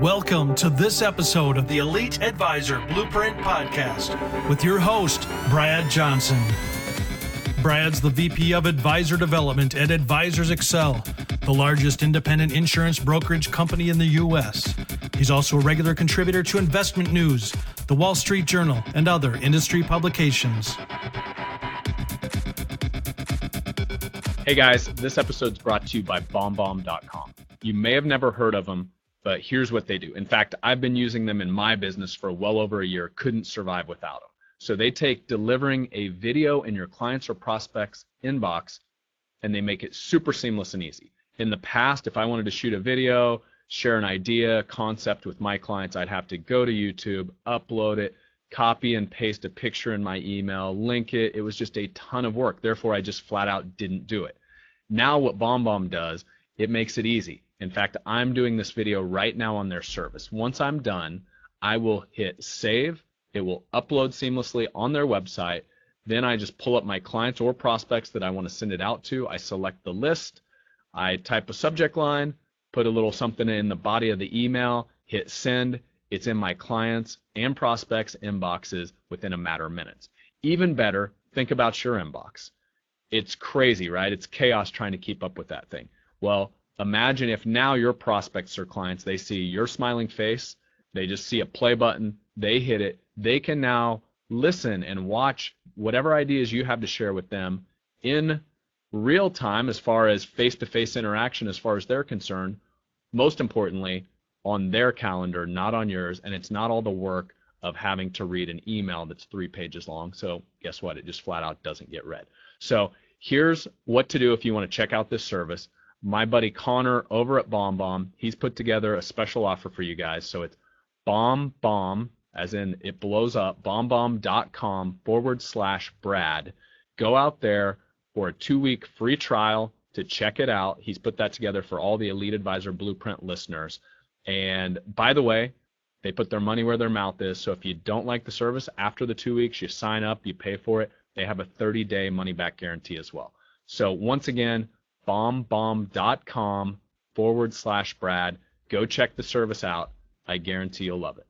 Welcome to this episode of the Elite Advisor Blueprint Podcast with your host, Brad Johnson. Brad's the VP of Advisor Development at Advisors Excel, the largest independent insurance brokerage company in the U.S. He's also a regular contributor to Investment News, The Wall Street Journal, and other industry publications. Hey guys, this episode is brought to you by BombBomb.com. You may have never heard of them but here's what they do. In fact, I've been using them in my business for well over a year, couldn't survive without them. So they take delivering a video in your clients or prospects inbox and they make it super seamless and easy. In the past, if I wanted to shoot a video, share an idea, concept with my clients, I'd have to go to YouTube, upload it, copy and paste a picture in my email, link it. It was just a ton of work. Therefore, I just flat out didn't do it. Now, what BombBomb does, it makes it easy. In fact, I'm doing this video right now on their service. Once I'm done, I will hit save. It will upload seamlessly on their website. Then I just pull up my clients or prospects that I want to send it out to. I select the list. I type a subject line, put a little something in the body of the email, hit send. It's in my clients and prospects inboxes within a matter of minutes. Even better, think about your inbox. It's crazy, right? It's chaos trying to keep up with that thing. Well, Imagine if now your prospects or clients, they see your smiling face, they just see a play button, they hit it, they can now listen and watch whatever ideas you have to share with them in real time as far as face-to-face interaction as far as they're concerned most importantly on their calendar not on yours. And it's not all the work of having to read an email that's three pages long. So guess what? It just flat out doesn't get read. So here's what to do if you want to check out this service my buddy Connor over at BombBomb, he's put together a special offer for you guys. So it's bomb bomb, as in it blows up, bombbomb.com forward slash Brad. Go out there for a two week free trial to check it out. He's put that together for all the Elite Advisor Blueprint listeners. And by the way, they put their money where their mouth is. So if you don't like the service after the two weeks, you sign up, you pay for it. They have a 30 day money back guarantee as well. So once again, bombbomb.com forward slash Brad. Go check the service out. I guarantee you'll love it.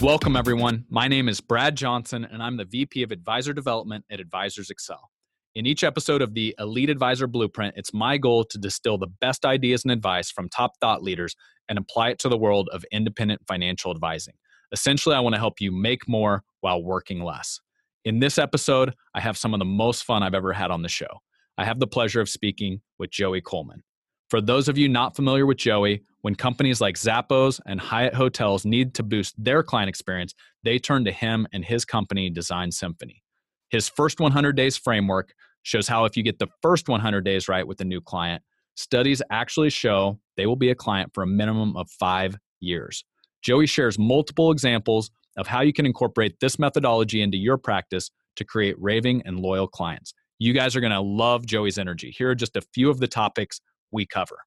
Welcome, everyone. My name is Brad Johnson, and I'm the VP of Advisor Development at Advisors Excel. In each episode of the Elite Advisor Blueprint, it's my goal to distill the best ideas and advice from top thought leaders and apply it to the world of independent financial advising. Essentially, I want to help you make more while working less. In this episode, I have some of the most fun I've ever had on the show. I have the pleasure of speaking with Joey Coleman. For those of you not familiar with Joey, when companies like Zappos and Hyatt Hotels need to boost their client experience, they turn to him and his company, Design Symphony. His first 100 days framework shows how if you get the first 100 days right with a new client, studies actually show they will be a client for a minimum of five years. Joey shares multiple examples of how you can incorporate this methodology into your practice to create raving and loyal clients. You guys are going to love Joey's energy. Here are just a few of the topics we cover.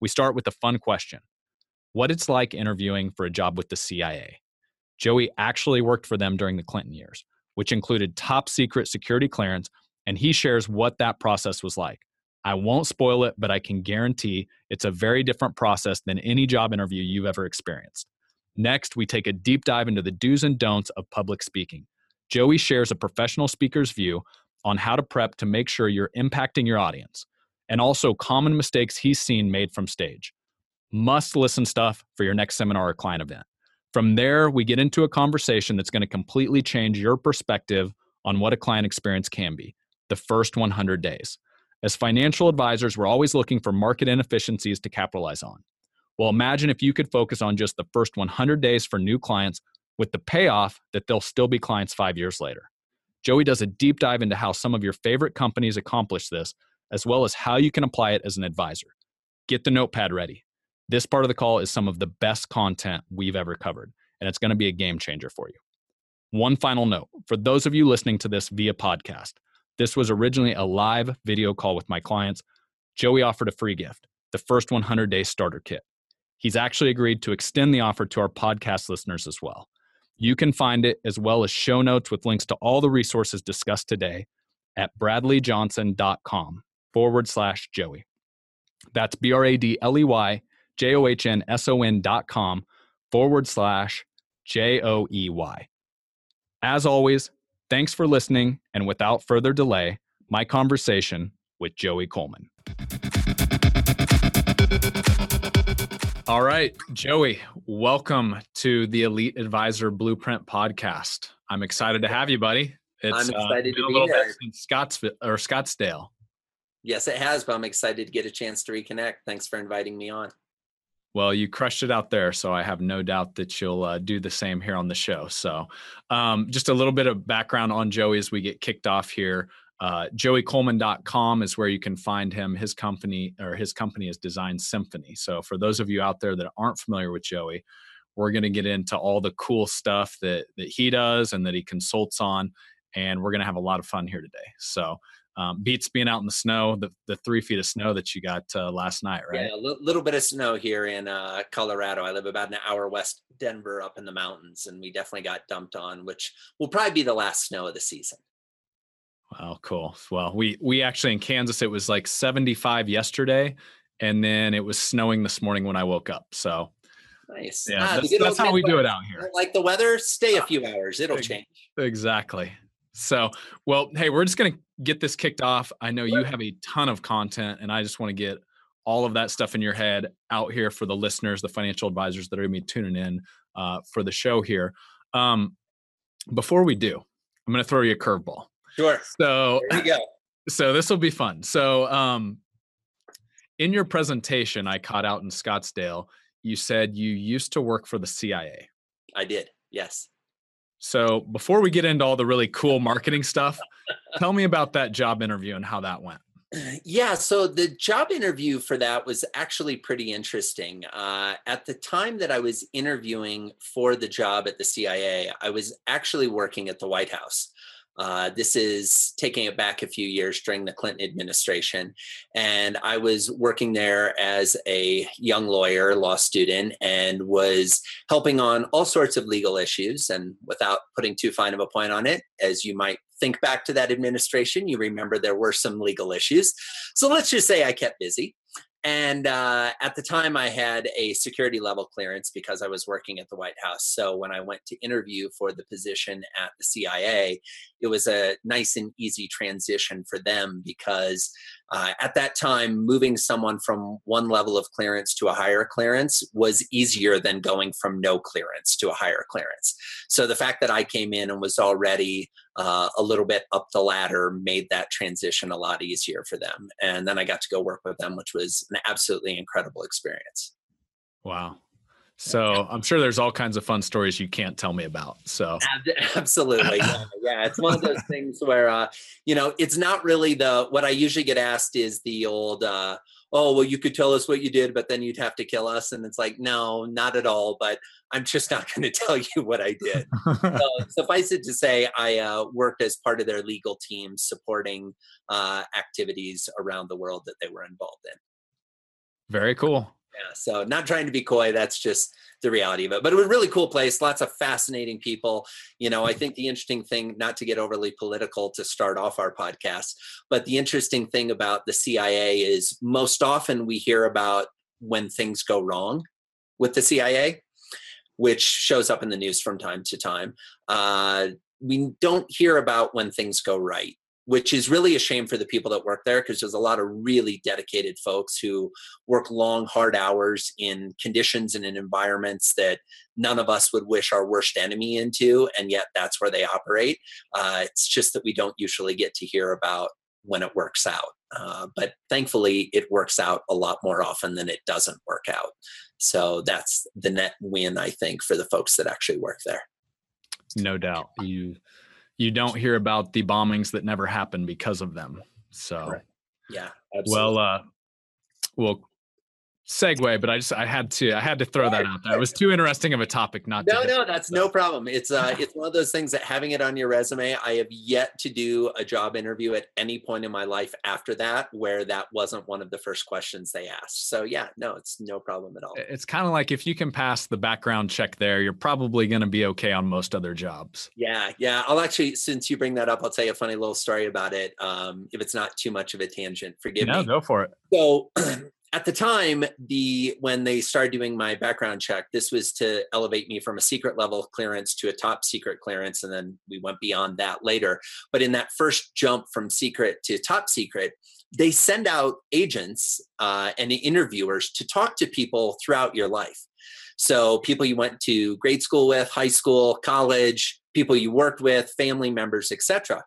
We start with a fun question What it's like interviewing for a job with the CIA. Joey actually worked for them during the Clinton years, which included top secret security clearance, and he shares what that process was like. I won't spoil it, but I can guarantee it's a very different process than any job interview you've ever experienced. Next, we take a deep dive into the do's and don'ts of public speaking. Joey shares a professional speaker's view on how to prep to make sure you're impacting your audience, and also common mistakes he's seen made from stage. Must listen stuff for your next seminar or client event. From there, we get into a conversation that's going to completely change your perspective on what a client experience can be the first 100 days. As financial advisors, we're always looking for market inefficiencies to capitalize on. Well, imagine if you could focus on just the first 100 days for new clients with the payoff that they'll still be clients five years later. Joey does a deep dive into how some of your favorite companies accomplish this, as well as how you can apply it as an advisor. Get the notepad ready. This part of the call is some of the best content we've ever covered, and it's going to be a game changer for you. One final note for those of you listening to this via podcast, this was originally a live video call with my clients. Joey offered a free gift, the first 100 day starter kit. He's actually agreed to extend the offer to our podcast listeners as well. You can find it as well as show notes with links to all the resources discussed today at bradleyjohnson.com forward slash Joey. That's B R A D L E Y J O H N S O N dot com forward slash J O E Y. As always, thanks for listening. And without further delay, my conversation with Joey Coleman. All right, Joey, welcome to the Elite Advisor Blueprint podcast. I'm excited to have you, buddy. It's I'm uh, excited uh, to be here. In Scottsville or Scottsdale. Yes, it has, but I'm excited to get a chance to reconnect. Thanks for inviting me on. Well, you crushed it out there, so I have no doubt that you'll uh, do the same here on the show. So, um, just a little bit of background on Joey as we get kicked off here. Uh, JoeyColeman.com is where you can find him. His company or his company is Design Symphony. So, for those of you out there that aren't familiar with Joey, we're going to get into all the cool stuff that that he does and that he consults on, and we're going to have a lot of fun here today. So, um, beats being out in the snow, the, the three feet of snow that you got uh, last night, right? Yeah, a l- little bit of snow here in uh, Colorado. I live about an hour west Denver up in the mountains, and we definitely got dumped on, which will probably be the last snow of the season. Wow, cool. Well, we we actually in Kansas it was like 75 yesterday, and then it was snowing this morning when I woke up. So nice. Yeah, ah, that's, that's how we do it out here. Like the weather, stay a few hours; it'll change. Exactly. So, well, hey, we're just going to get this kicked off. I know you have a ton of content, and I just want to get all of that stuff in your head out here for the listeners, the financial advisors that are going to be tuning in uh, for the show here. Um, before we do, I'm going to throw you a curveball. Sure. So, there you go. So this will be fun. So, um, in your presentation, I caught out in Scottsdale, you said you used to work for the CIA. I did. Yes. So before we get into all the really cool marketing stuff, tell me about that job interview and how that went. Yeah, so the job interview for that was actually pretty interesting. Uh, at the time that I was interviewing for the job at the CIA, I was actually working at the White House. Uh, this is taking it back a few years during the Clinton administration. And I was working there as a young lawyer, law student, and was helping on all sorts of legal issues. And without putting too fine of a point on it, as you might think back to that administration, you remember there were some legal issues. So let's just say I kept busy. And uh, at the time, I had a security level clearance because I was working at the White House. So when I went to interview for the position at the CIA, it was a nice and easy transition for them because uh, at that time, moving someone from one level of clearance to a higher clearance was easier than going from no clearance to a higher clearance. So the fact that I came in and was already uh, a little bit up the ladder made that transition a lot easier for them. And then I got to go work with them, which was an absolutely incredible experience. Wow. So I'm sure there's all kinds of fun stories you can't tell me about. So absolutely, yeah, yeah. It's one of those things where uh, you know it's not really the what I usually get asked is the old uh, oh well you could tell us what you did but then you'd have to kill us and it's like no not at all but I'm just not going to tell you what I did. so, suffice it to say, I uh, worked as part of their legal team supporting uh, activities around the world that they were involved in. Very cool. Yeah, so not trying to be coy, that's just the reality of it. But it was a really cool place, lots of fascinating people. You know, I think the interesting thing, not to get overly political to start off our podcast, but the interesting thing about the CIA is most often we hear about when things go wrong with the CIA, which shows up in the news from time to time. Uh, we don't hear about when things go right which is really a shame for the people that work there because there's a lot of really dedicated folks who work long, hard hours in conditions and in environments that none of us would wish our worst enemy into, and yet that's where they operate. Uh, it's just that we don't usually get to hear about when it works out. Uh, but thankfully, it works out a lot more often than it doesn't work out. So that's the net win, I think, for the folks that actually work there. No doubt. You you don't hear about the bombings that never happened because of them. So, yeah. Absolutely. Well, uh, well, segue, but I just I had to I had to throw that out there. It was too interesting of a topic not no, to. No, no, that's no problem. It's uh it's one of those things that having it on your resume, I have yet to do a job interview at any point in my life after that where that wasn't one of the first questions they asked. So yeah, no, it's no problem at all. It's kind of like if you can pass the background check there, you're probably going to be okay on most other jobs. Yeah, yeah. I'll actually since you bring that up, I'll tell you a funny little story about it. Um if it's not too much of a tangent, forgive no, me. No, go for it. So at the time, the when they started doing my background check, this was to elevate me from a secret level clearance to a top secret clearance, and then we went beyond that later. But in that first jump from secret to top secret, they send out agents uh, and interviewers to talk to people throughout your life. So people you went to grade school with, high school, college, people you worked with, family members, etc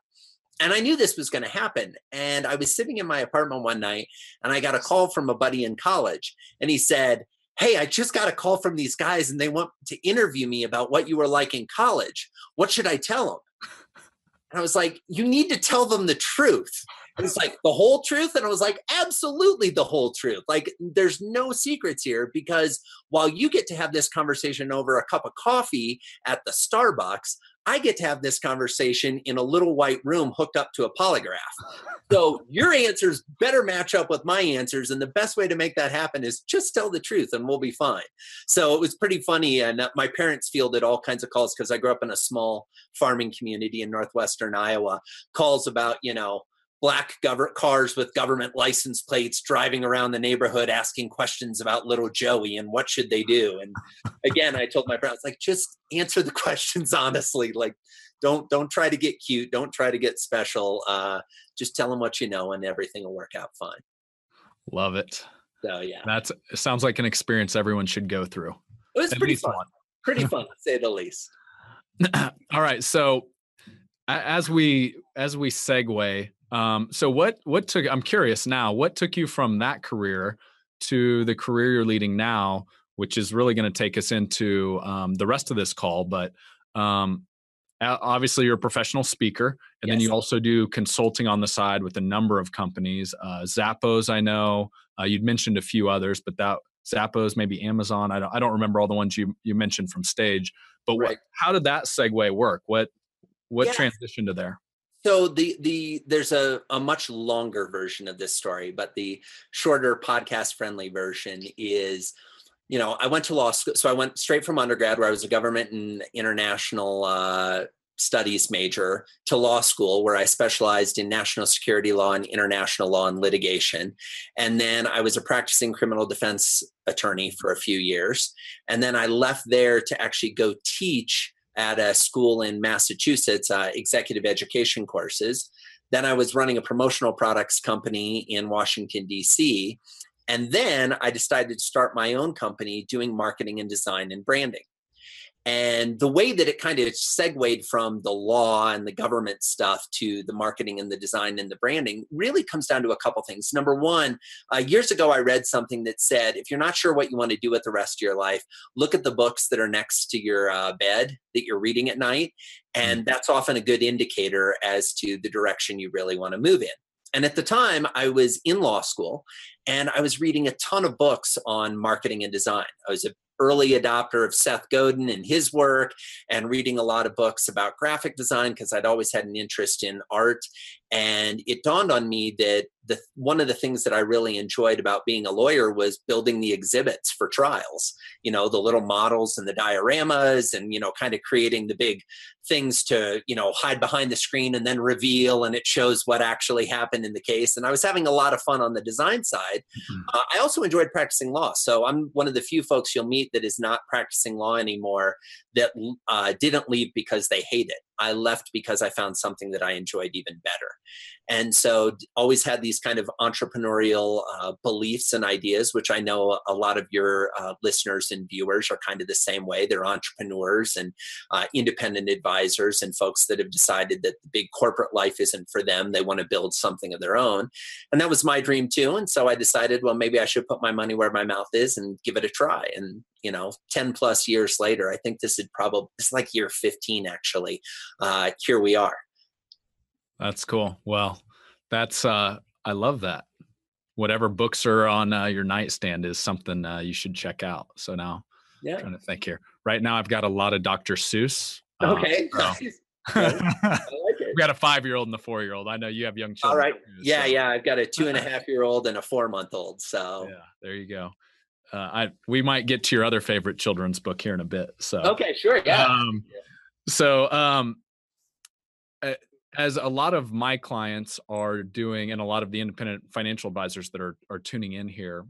and I knew this was going to happen. And I was sitting in my apartment one night and I got a call from a buddy in college. And he said, Hey, I just got a call from these guys and they want to interview me about what you were like in college. What should I tell them? And I was like, You need to tell them the truth. It's like, The whole truth? And I was like, Absolutely the whole truth. Like, there's no secrets here because while you get to have this conversation over a cup of coffee at the Starbucks, I get to have this conversation in a little white room hooked up to a polygraph. So your answers better match up with my answers. And the best way to make that happen is just tell the truth and we'll be fine. So it was pretty funny. And uh, my parents fielded all kinds of calls because I grew up in a small farming community in northwestern Iowa. Calls about, you know, black gov- cars with government license plates driving around the neighborhood asking questions about little joey and what should they do? And again i told my parents like just answer the questions honestly. Like don't don't try to get cute. Don't try to get special. Uh, just tell them what you know and everything will work out fine. Love it. So yeah. That's sounds like an experience everyone should go through. It was At pretty fun. one. pretty fun to say the least. All right so as we as we segue um, so what what took I'm curious now, what took you from that career to the career you're leading now, which is really going to take us into um, the rest of this call, but um, obviously you're a professional speaker and yes. then you also do consulting on the side with a number of companies uh, zappos i know uh, you'd mentioned a few others but that zappos maybe amazon i don't, I don't remember all the ones you, you mentioned from stage but right. what, how did that segue work what what yes. transitioned to there so the the there's a, a much longer version of this story, but the shorter podcast friendly version is you know, I went to law school. So I went straight from undergrad, where I was a government and international uh, studies major, to law school, where I specialized in national security law and international law and litigation. And then I was a practicing criminal defense attorney for a few years. And then I left there to actually go teach at a school in Massachusetts, uh, executive education courses. Then I was running a promotional products company in Washington, D.C. And then I decided to start my own company doing marketing and design and branding. And the way that it kind of segued from the law and the government stuff to the marketing and the design and the branding really comes down to a couple things. Number one, uh, years ago, I read something that said if you're not sure what you want to do with the rest of your life, look at the books that are next to your uh, bed that you're reading at night. And mm. that's often a good indicator as to the direction you really want to move in. And at the time, I was in law school and I was reading a ton of books on marketing and design. I was a early adopter of Seth Godin and his work and reading a lot of books about graphic design because I'd always had an interest in art. And it dawned on me that the one of the things that I really enjoyed about being a lawyer was building the exhibits for trials. You know, the little models and the dioramas and you know kind of creating the big things to, you know, hide behind the screen and then reveal and it shows what actually happened in the case. And I was having a lot of fun on the design side. Mm-hmm. Uh, I also enjoyed practicing law. So I'm one of the few folks you'll meet that is not practicing law anymore that uh, didn't leave because they hate it. I left because I found something that I enjoyed even better. And so, always had these kind of entrepreneurial uh, beliefs and ideas, which I know a lot of your uh, listeners and viewers are kind of the same way. They're entrepreneurs and uh, independent advisors and folks that have decided that the big corporate life isn't for them. They want to build something of their own. And that was my dream too. And so, I decided, well, maybe I should put my money where my mouth is and give it a try. And you know 10 plus years later i think this is probably it's like year 15 actually uh here we are that's cool well that's uh i love that whatever books are on uh, your nightstand is something uh, you should check out so now yeah I'm trying to think here right now i've got a lot of dr seuss uh, okay so. like we got a five year old and a four year old. I know you have young children. All right. Too, yeah, so. yeah. I've got a two and a half year old and a four month old. So yeah, there you go uh, I we might get to your other favorite children's book here in a bit. So okay, sure, yeah. Um, so um, as a lot of my clients are doing, and a lot of the independent financial advisors that are are tuning in here,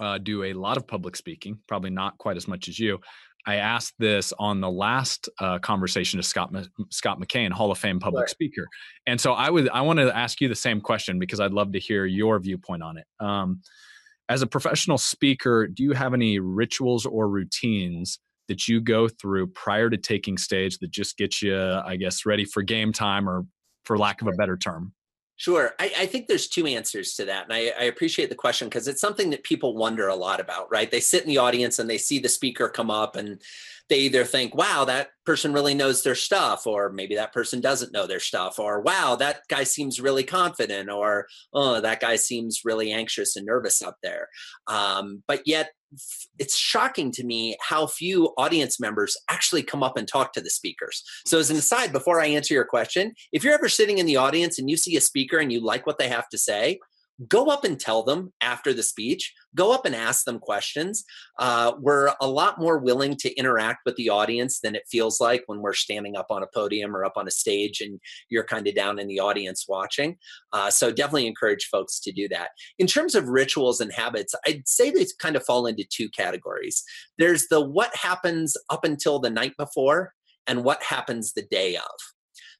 uh, do a lot of public speaking, probably not quite as much as you. I asked this on the last uh, conversation to Scott Scott McKain, Hall of Fame public speaker, and so I would I want to ask you the same question because I'd love to hear your viewpoint on it. Um, as a professional speaker, do you have any rituals or routines that you go through prior to taking stage that just get you, I guess, ready for game time, or for lack of a better term? Sure. I, I, think there's two answers to that. And I, I appreciate the question because it's something that people wonder a lot about, right? They sit in the audience and they see the speaker come up and they either think, wow, that person really knows their stuff, or maybe that person doesn't know their stuff, or wow, that guy seems really confident, or oh, that guy seems really anxious and nervous up there. Um, but yet, it's shocking to me how few audience members actually come up and talk to the speakers. So, as an aside, before I answer your question, if you're ever sitting in the audience and you see a speaker and you like what they have to say, go up and tell them after the speech go up and ask them questions uh, we're a lot more willing to interact with the audience than it feels like when we're standing up on a podium or up on a stage and you're kind of down in the audience watching uh, so definitely encourage folks to do that. In terms of rituals and habits i'd say they kind of fall into two categories. There's the what happens up until the night before and what happens the day of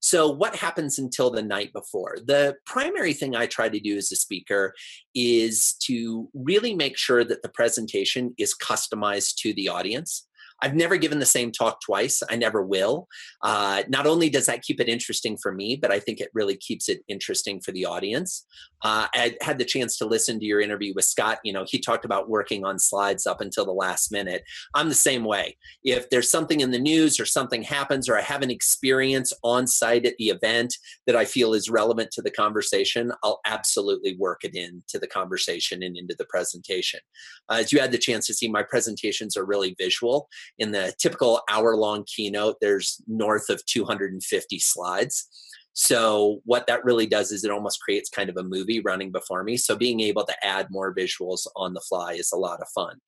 so, what happens until the night before? The primary thing I try to do as a speaker is to really make sure that the presentation is customized to the audience. I've never given the same talk twice. I never will. Uh, not only does that keep it interesting for me, but I think it really keeps it interesting for the audience. Uh, I had the chance to listen to your interview with Scott. You know, he talked about working on slides up until the last minute. I'm the same way. If there's something in the news or something happens or I have an experience on site at the event that I feel is relevant to the conversation, I'll absolutely work it into the conversation and into the presentation. Uh, as you had the chance to see, my presentations are really visual in the typical hour long keynote, there's north of 250 slides. So what that really does is it almost creates kind of a movie running before me. So being able to add more visuals on the fly is a lot of fun.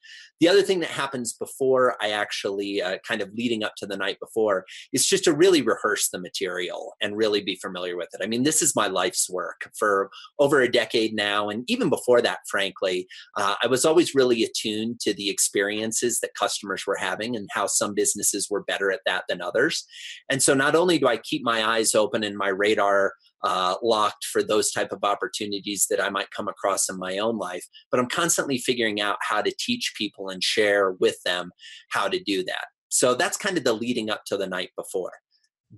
The other thing that happens before I actually uh, kind of leading up to the night before is just to really rehearse the material and really be familiar with it. I mean, this is my life's work for over a decade now. And even before that, frankly, uh, I was always really attuned to the experiences that customers were having and how some businesses were better at that than others. And so not only do I keep my eyes open and my radar uh, locked for those type of opportunities that I might come across in my own life. But I'm constantly figuring out how to teach people and share with them how to do that. So that's kind of the leading up to the night before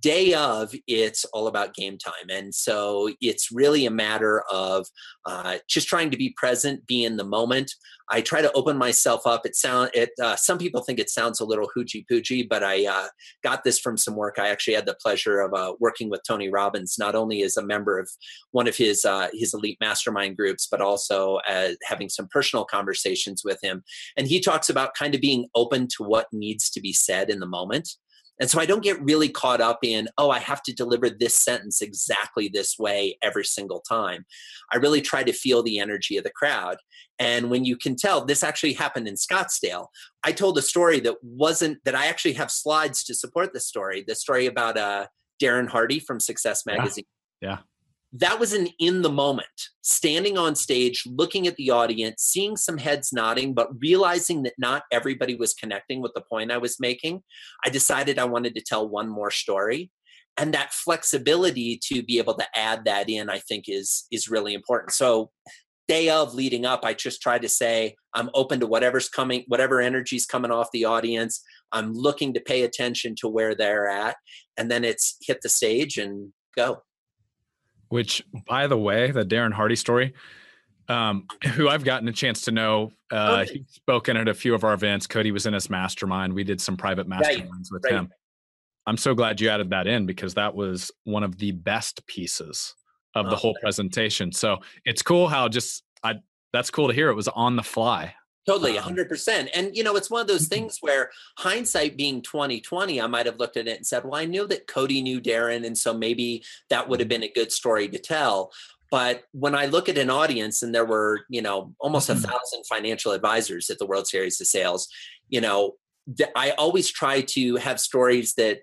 day of it's all about game time. And so it's really a matter of uh, just trying to be present be in the moment. I try to open myself up. It sound it uh, some people think it sounds a little hoochie poochie but i uh, got this from some work. I actually had the pleasure of uh, working with tony robbins not only as a member of one of his uh, his elite mastermind groups but also having some personal conversations with him. And he talks about kind of being open to what needs to be said in the moment and so I don't get really caught up in, oh, I have to deliver this sentence exactly this way every single time. I really try to feel the energy of the crowd. And when you can tell, this actually happened in Scottsdale. I told a story that wasn't, that I actually have slides to support the story, the story about uh, Darren Hardy from Success Magazine. Yeah. yeah that was an in the moment, standing on stage, looking at the audience, seeing some heads nodding, but realizing that not everybody was connecting with the point I was making. I decided I wanted to tell one more story. And that flexibility to be able to add that in, I think, is is really important. So day of leading up, I just try to say, I'm open to whatever's coming, whatever energy's coming off the audience. I'm looking to pay attention to where they're at. And then it's hit the stage and go which by the way, the Darren Hardy story, um, who I've gotten a chance to know. Uh, okay. He's spoken at a few of our events. Cody was in his mastermind. We did some private masterminds right. with right. him. I'm so glad you added that in because that was one of the best pieces of oh, the whole presentation. So it's cool how just I that's cool to hear. It was on the fly. Totally, 100%. Um, and you know, it's one of those mm-hmm. things where hindsight being 2020, I might have looked at it and said, "Well, I knew that Cody knew Darren, and so maybe that would have mm-hmm. been a good story to tell." But when I look at an audience, and there were, you know, almost a mm-hmm. thousand financial advisors at the World Series of Sales, you know, I always try to have stories that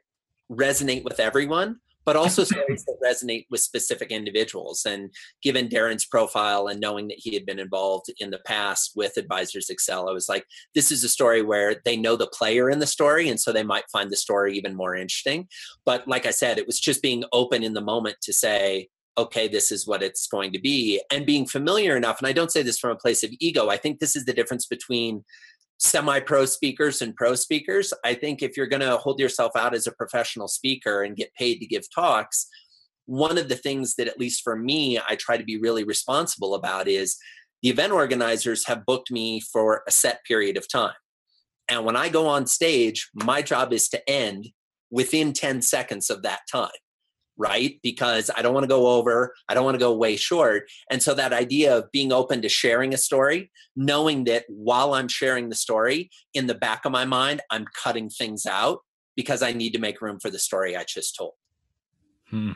resonate with everyone, but also stories that resonate with specific individuals. And given Darren's profile and knowing that he had been involved in the past with Advisors Excel, I was like, this is a story where they know the player in the story. And so they might find the story even more interesting. But like I said, it was just being open in the moment to say, okay, this is what it's going to be, and being familiar enough. And I don't say this from a place of ego. I think this is the difference between semi pro speakers and pro speakers. I think if you're going to hold yourself out as a professional speaker and get paid to give talks, one of the things that, at least for me, I try to be really responsible about is the event organizers have booked me for a set period of time. And when I go on stage, my job is to end within 10 seconds of that time right? Because I don't want to go over, I don't want to go way short. And so that idea of being open to sharing a story, knowing that while I'm sharing the story, in the back of my mind, I'm cutting things out because I need to make room for the story I just told. Hmm.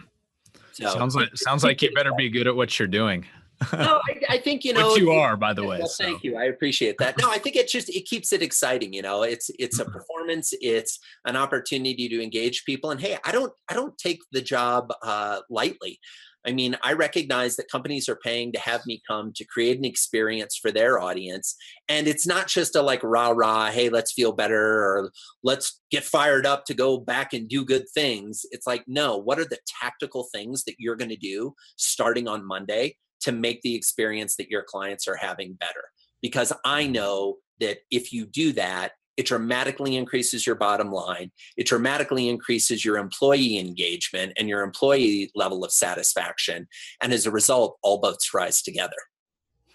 So, sounds like sounds like you better be good at what you're doing no, I, I, think you know Which you are, by the way. Well, so. Thank you. I appreciate that. No, I think it just it keeps it exciting. You know, it's it's a performance. It's an opportunity to engage people. And hey, I don't I don't take the job uh, lightly. I mean, I recognize that companies are paying to have me come to create an experience for their audience. And it's not just a like rah rah, hey, let's feel better or let's get fired up to go back and do good things. It's like, no, what are the tactical things that you're going to do starting on Monday to make the experience that your clients are having better. Because I know that if you do that, it dramatically increases your bottom line. It dramatically increases your employee engagement and your employee level of satisfaction. And as a result, all boats rise together.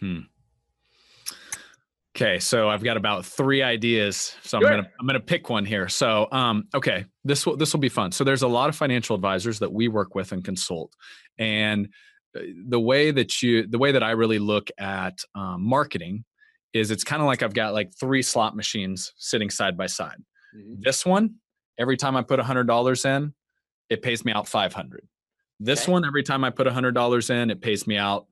Hmm. Okay, so I've got about three ideas. So I'm gonna I'm gonna pick one here. So um, okay, this will this will be fun. So there's a lot of financial advisors that we work with and consult, and the way that you the way that i really look at um, marketing is it's kind of like i've got like three slot machines sitting side by side mm-hmm. this one every time i put a hundred dollars in it pays me out 500 this okay. one every time i put a hundred dollars in it pays me out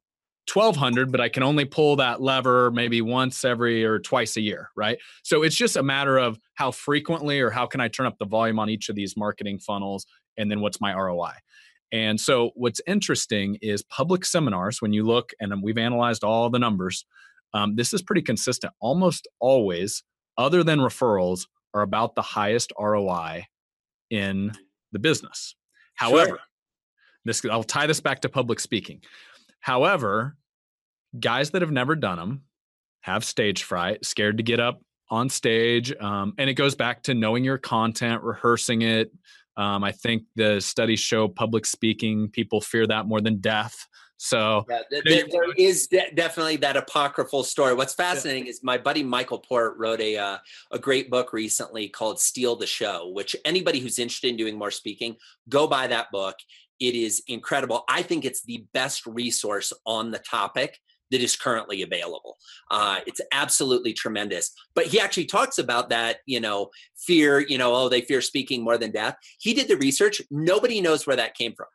1200 but i can only pull that lever maybe once every or twice a year right so it's just a matter of how frequently or how can i turn up the volume on each of these marketing funnels and then what's my roi and so, what's interesting is public seminars, when you look, and we've analyzed all the numbers, um, this is pretty consistent. Almost always, other than referrals, are about the highest ROI in the business. However, sure. this I'll tie this back to public speaking. However, guys that have never done them have stage fright, scared to get up on stage, um, and it goes back to knowing your content, rehearsing it, um, I think the studies show public speaking, people fear that more than death. So yeah, there, there is de- definitely that apocryphal story. What's fascinating yeah. is my buddy Michael Port wrote a uh, a great book recently called "Steal the Show," which anybody who's interested in doing more speaking, go buy that book. It is incredible. I think it's the best resource on the topic that is currently available. Uh, it's absolutely tremendous. But he actually talks about that, you know, fear, you know, oh, they fear speaking more than death. He did the research. Nobody knows where that came from,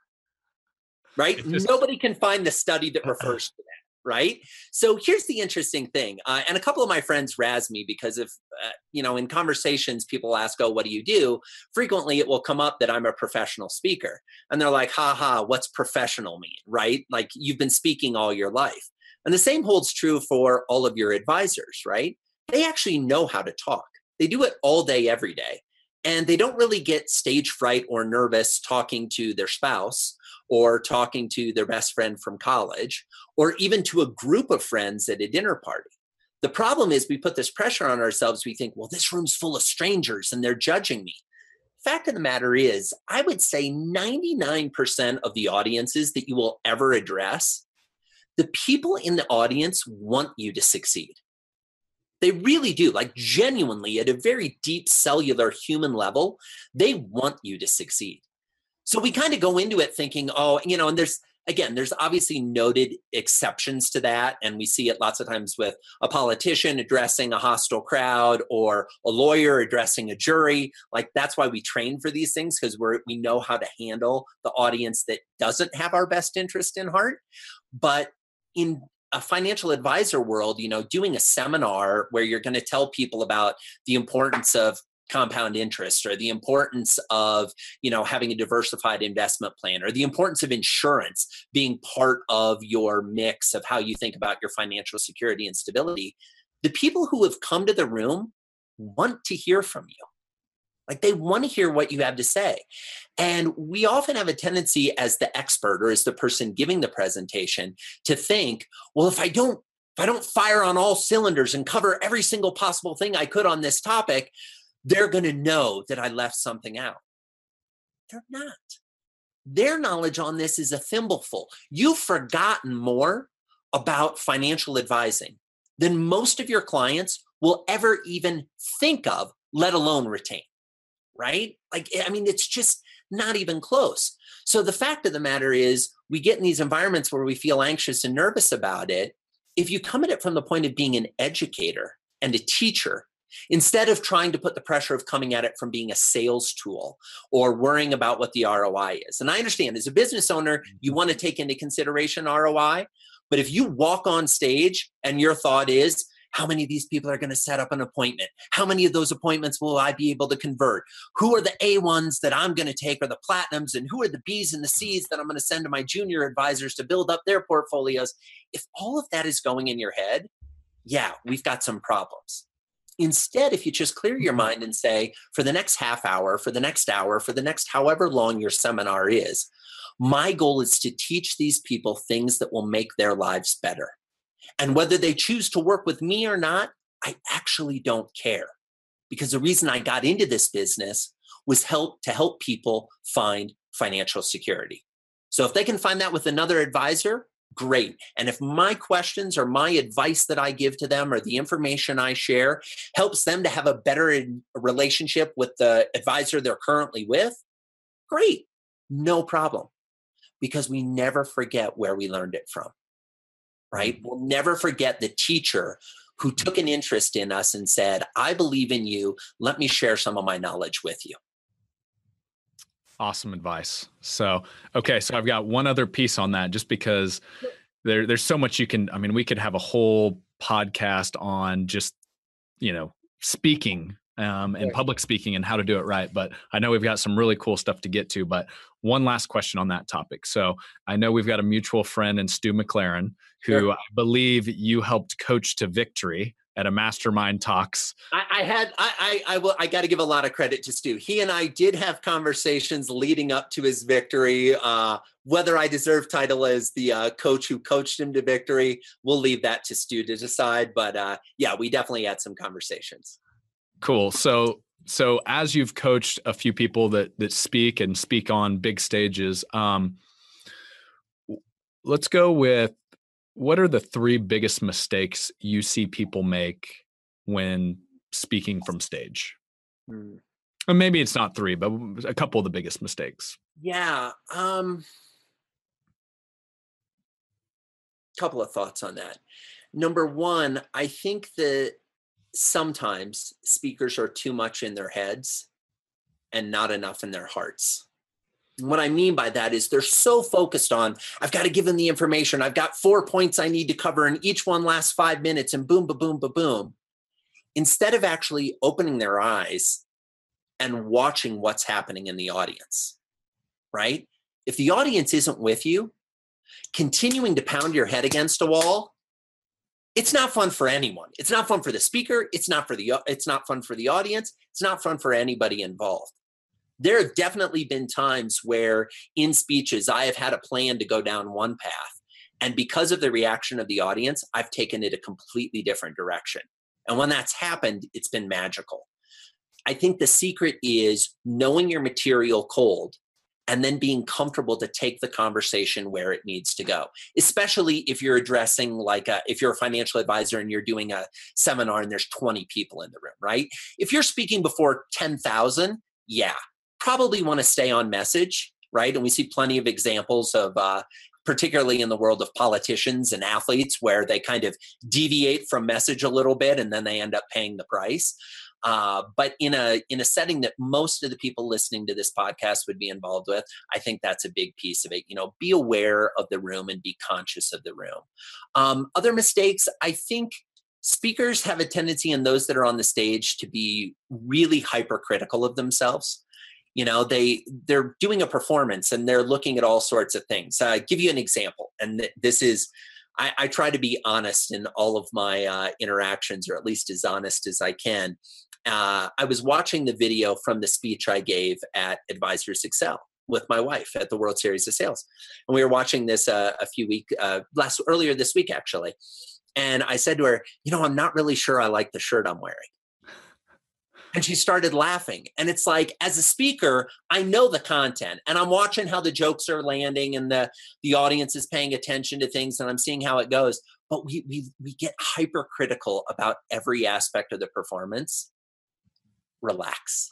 right? Just, Nobody can find the study that refers to that. Right. So here's the interesting thing. Uh, and a couple of my friends razz me because if, uh, you know, in conversations, people ask, oh, what do you do? Frequently it will come up that I'm a professional speaker. And they're like, ha ha, what's professional mean? Right. Like you've been speaking all your life. And the same holds true for all of your advisors, right? They actually know how to talk. They do it all day, every day. And they don't really get stage fright or nervous talking to their spouse or talking to their best friend from college or even to a group of friends at a dinner party. The problem is we put this pressure on ourselves. We think, well, this room's full of strangers and they're judging me. Fact of the matter is, I would say 99% of the audiences that you will ever address the people in the audience want you to succeed. They really do, like genuinely at a very deep cellular human level, they want you to succeed. So we kind of go into it thinking, oh, you know, and there's, again, there's obviously noted exceptions to that. And we see it lots of times with a politician addressing a hostile crowd or a lawyer addressing a jury. Like that's why we train for these things because we're, we know how to handle the audience that doesn't have our best interest in heart. But in a financial advisor world, you know, doing a seminar where you're going to tell people about the importance of compound interest or the importance of you know having a diversified investment plan or the importance of insurance being part of your mix of how you think about your financial security and stability the people who have come to the room want to hear from you like they want to hear what you have to say. And we often have a tendency as the expert or as the person giving the presentation to think, well, if I don't if I don't fire on all cylinders and cover every single possible thing I could on this topic, they're going to know that I left something out. They're not. Their knowledge on this is a thimbleful. You've forgotten more about financial advising than most of your clients will ever even think of, let alone retain right? Like, I mean, it's just not even close. So the fact of the matter is, we get in these environments where we feel anxious and nervous about it. If you come at it from the point of being an educator and a teacher, instead of trying to put the pressure of coming at it from being a sales tool or worrying about what the ROI is. And I understand as a business owner, mm-hmm. you want to take into consideration ROI. But if you walk on stage and your thought is, how many of these people are going to set up an appointment? How many of those appointments will I be able to convert? Who are the A ones that I'm going to take or the platinums? And who are the Bs and the Cs that I'm going to send to my junior advisors to build up their portfolios? If all of that is going in your head, yeah, we've got some problems. Instead, if you just clear your mind and say, for the next half hour, for the next hour, for the next however long your seminar is, my goal is to teach these people things that will make their lives better. And whether they choose to work with me or not, I actually don't care. Because the reason I got into this business was help to help people find financial security. So if they can find that with another advisor, great. And if my questions or my advice that I give to them or the information I share helps them to have a better relationship with the advisor they're currently with, great. No problem. Because we never forget where we learned it from right? Mm-hmm. We'll never forget the teacher who mm-hmm. took an interest in us and said, I believe in you. Let me share some of my knowledge with you. Awesome advice. So, okay, so I've got one other piece on that just because there, there's so much you can, I mean, we could have a whole podcast on just, you know, speaking um, and public speaking and how to do it right. But I know we've got some really cool stuff to get to. But one last question on that topic. So I know we've got a mutual friend in Stu McLaren, who sure. I believe you helped coach to victory at a mastermind talks. I, I had I I, I will I got to give a lot of credit to Stu. He and I did have conversations leading up to his victory. Uh, whether I deserve title as the uh, coach who coached him to victory, we'll leave that to Stu to decide. But uh, yeah, we definitely had some conversations. Cool. So so as you've coached a few people that that speak and speak on big stages, um, let's go with what are the three biggest mistakes you see people make when speaking from stage? Hmm. And maybe it's not three, but a couple of the biggest mistakes. Yeah. Um couple of thoughts on that. Number one, I think that sometimes speakers are too much in their heads and not enough in their hearts. What I mean by that is they're so focused on, I've got to give them the information. I've got four points I need to cover, and each one lasts five minutes, and boom, ba boom, ba boom. Instead of actually opening their eyes and watching what's happening in the audience, right? If the audience isn't with you, continuing to pound your head against a wall it's not fun for anyone. It's not fun for the speaker. It's not for the it's not fun for the audience. It's not fun for anybody involved. There have definitely been times where in speeches I have had a plan to go down one path and because of the reaction of the audience, I've taken it a completely different direction. And when that's happened, it's been magical. I think the secret is knowing your material cold and then being comfortable to take the conversation where it needs to go especially if you're addressing like a, if you're a financial advisor and you're doing a seminar and there's 20 people in the room right? If you're speaking before 10,000 yeah probably want to stay on message right? And we see plenty of examples of uh, particularly in the world of politicians and athletes where they kind of deviate from message a little bit and then they end up paying the price uh, but in a in a setting that most of the people listening to this podcast would be involved with, I think that's a big piece of it. You know, be aware of the room and be conscious of the room. Um, other mistakes, I think speakers have a tendency and those that are on the stage to be really hypercritical of themselves you know they they're doing a performance and they're looking at all sorts of things uh, give you an example and th- this is I, I, try to be honest in all of my uh, interactions or at least as honest as i can. Uh, i was watching the video from the speech i gave at advisors excel with my wife at the world series of sales. And we were watching this uh, a few week uh, last earlier this week actually. And I said to her, You know, I'm not really sure I like the shirt I'm wearing. And she started laughing. And it's like, as a speaker, I know the content and I'm watching how the jokes are landing and the, the audience is paying attention to things and I'm seeing how it goes. But we, we, we get hypercritical about every aspect of the performance. Relax,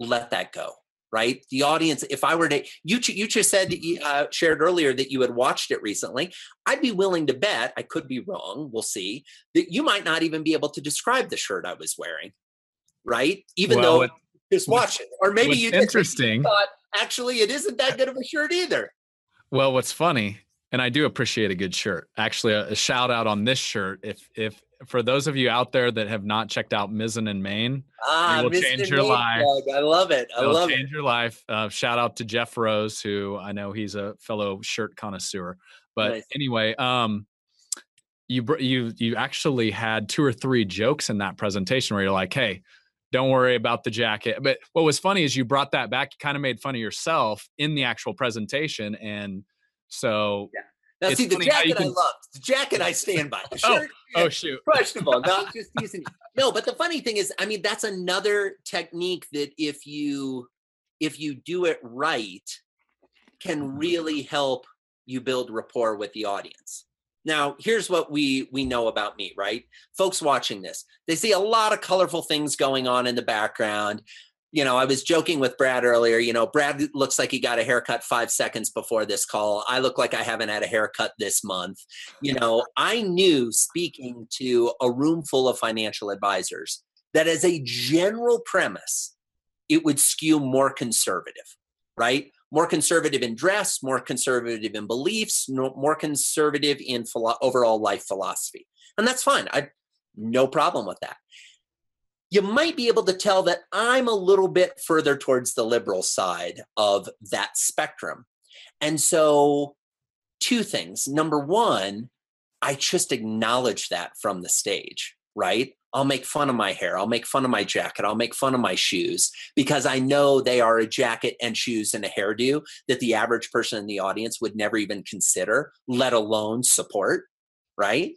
let that go right? The audience, if I were to, you, you just said, you, uh, shared earlier that you had watched it recently. I'd be willing to bet, I could be wrong, we'll see, that you might not even be able to describe the shirt I was wearing, right? Even well, though what, just watch it. Or maybe you interesting. thought, actually, it isn't that good of a shirt either. Well, what's funny, and I do appreciate a good shirt. Actually, a, a shout out on this shirt. If if for those of you out there that have not checked out Mizzen and Main, ah, it will Mizzen change your Main life. I love it. I It'll love change it. your life. Uh, shout out to Jeff Rose, who I know he's a fellow shirt connoisseur. But nice. anyway, um, you you you actually had two or three jokes in that presentation where you're like, "Hey, don't worry about the jacket." But what was funny is you brought that back. You kind of made fun of yourself in the actual presentation, and so yeah. Now, it's see, the jacket can... I love. The jacket I stand by. The oh, shirt, oh, oh, shoot. Questionable. No, I'm just using. No, but the funny thing is, I mean, that's another technique that if you if you do it right, can mm-hmm. really help you build rapport with the audience. Now, here's what we we know about me, right? Folks watching this, they see a lot of colorful things going on in the background you know, I was joking with Brad earlier. You know, Brad looks like he got a haircut five seconds before this call. I look like I haven't had a haircut this month. You know, I knew speaking to a room full of financial advisors that as a general premise, it would skew more conservative, right? More conservative in dress, more conservative in beliefs, more conservative in philo- overall life philosophy. And that's fine. I no problem with that you might be able to tell that I'm a little bit further towards the liberal side of that spectrum. And so, two things. Number one, I just acknowledge that from the stage, right? I'll make fun of my hair. I'll make fun of my jacket. I'll make fun of my shoes because I know they are a jacket and shoes and a hairdo that the average person in the audience would never even consider, let alone support, right?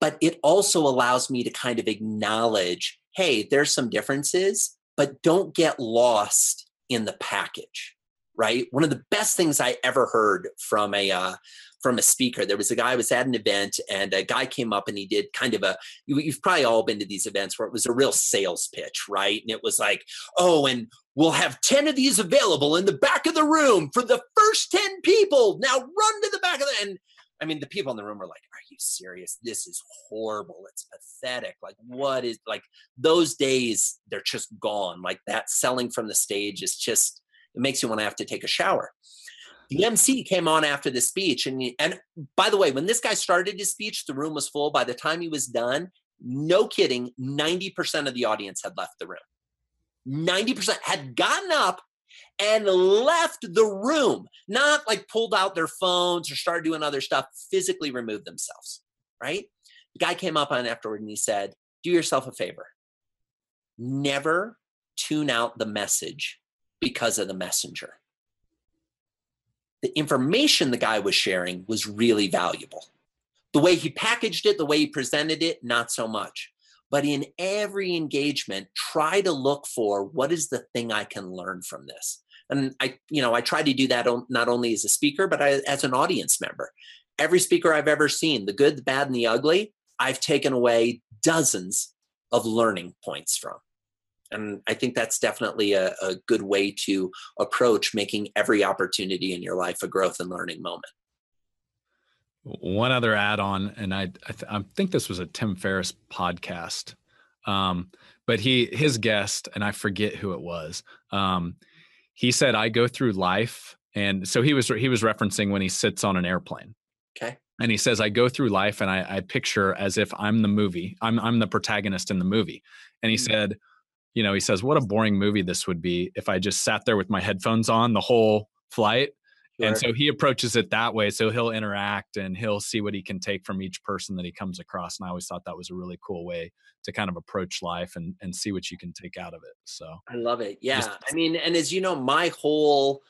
But it also allows me to kind of acknowledge hey, there's some differences, but don't get lost in the package, right? One of the best things I ever heard from a uh, from a speaker. There was a guy I was at an event, and a guy came up and he did kind of a. You've probably all been to these events where it was a real sales pitch, right? And it was like, oh, and we'll have ten of these available in the back of the room for the first ten people. Now run to the back of the and I mean, the people in the room were like, "Are you serious? This is horrible. It's pathetic. Like, what is like those days? They're just gone. Like that selling from the stage is just it makes you want to have to take a shower." The MC came on after the speech, and and by the way, when this guy started his speech, the room was full. By the time he was done, no kidding, ninety percent of the audience had left the room. 90% had gotten up and left the room, not like pulled out their phones or started doing other stuff, physically removed themselves, right? The guy came up on afterward and he said, Do yourself a favor. Never tune out the message because of the messenger. The information the guy was sharing was really valuable. The way he packaged it, the way he presented it, not so much. But in every engagement, try to look for what is the thing I can learn from this. And I, you know, I try to do that not only as a speaker, but I, as an audience member. Every speaker I've ever seen, the good, the bad, and the ugly, I've taken away dozens of learning points from. And I think that's definitely a, a good way to approach making every opportunity in your life a growth and learning moment. One other add-on, and I I, th- I, think this was a Tim Ferriss podcast, um, but he his guest, and I forget who it was. Um, he said, "I go through life," and so he was he was referencing when he sits on an airplane. Okay. and he says i go through life and i, I picture as if i'm the movie i'm, I'm the protagonist in the movie and he mm-hmm. said you know he says what a boring movie this would be if i just sat there with my headphones on the whole flight. Sure. and so he approaches it that way so he'll interact and he'll see what he can take from each person that he comes across and i always thought that was a really cool way to kind of approach life and and see what you can take out of it so. I love it yeah just, i mean and as you know my whole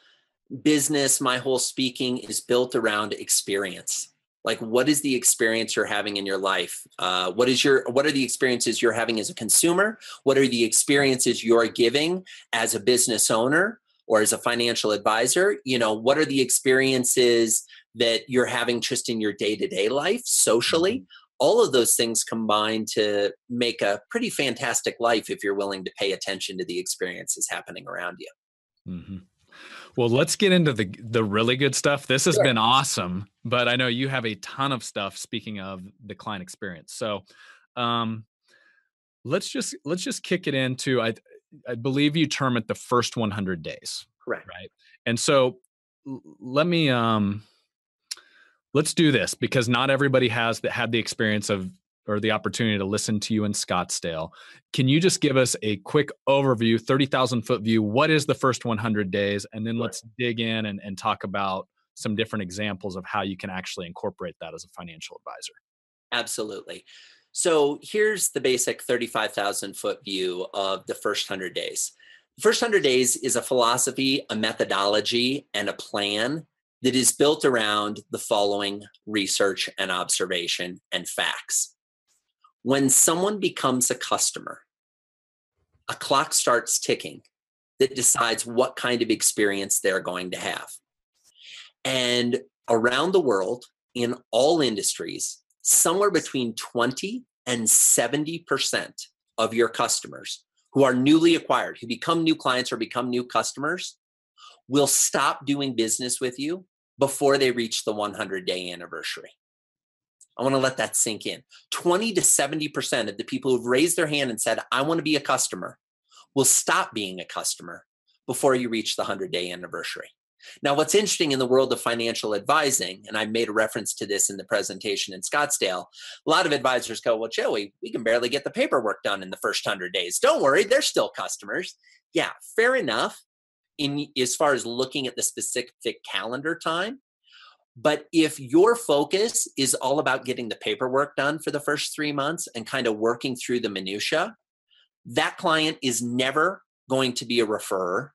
business my whole speaking is built around experience like what is the experience you're having in your life? Uh, what is your what are the experiences you're having as a consumer? What are the experiences you're giving as a business owner or as a financial advisor? You know what are the experiences that you're having just in your day-to-day life socially? Mm-hmm. all of those things combine to make a pretty fantastic life if you're willing to pay attention to the experiences happening around you. Mm-hmm. Well, let's get into the the really good stuff. This has sure. been awesome, but I know you have a ton of stuff. Speaking of the client experience, so um, let's just let's just kick it into. I I believe you term it the first 100 days. Correct. Right. And so let me um let's do this because not everybody has that had the experience of or the opportunity to listen to you in Scottsdale. Can you just give us a quick overview, 30,000 foot view? What is the first 100 days? And then let's dig in and, and talk about some different examples of how you can actually incorporate that as a financial advisor. Absolutely. So here's the basic 35,000 foot view of the first 100 days. The first 100 days is a philosophy, a methodology, and a plan that is built around the following research and observation and facts. When someone becomes a customer, a clock starts ticking that decides what kind of experience they're going to have. And around the world, in all industries, somewhere between 20 and 70% of your customers who are newly acquired, who become new clients or become new customers, will stop doing business with you before they reach the 100 day anniversary. I want to let that sink in. 20 to 70% of the people who've raised their hand and said, I want to be a customer, will stop being a customer before you reach the 100 day anniversary. Now, what's interesting in the world of financial advising, and I made a reference to this in the presentation in Scottsdale, a lot of advisors go, Well, Joey, we can barely get the paperwork done in the first 100 days. Don't worry, they're still customers. Yeah, fair enough. In as far as looking at the specific calendar time, but if your focus is all about getting the paperwork done for the first three months and kind of working through the minutia, that client is never going to be a referrer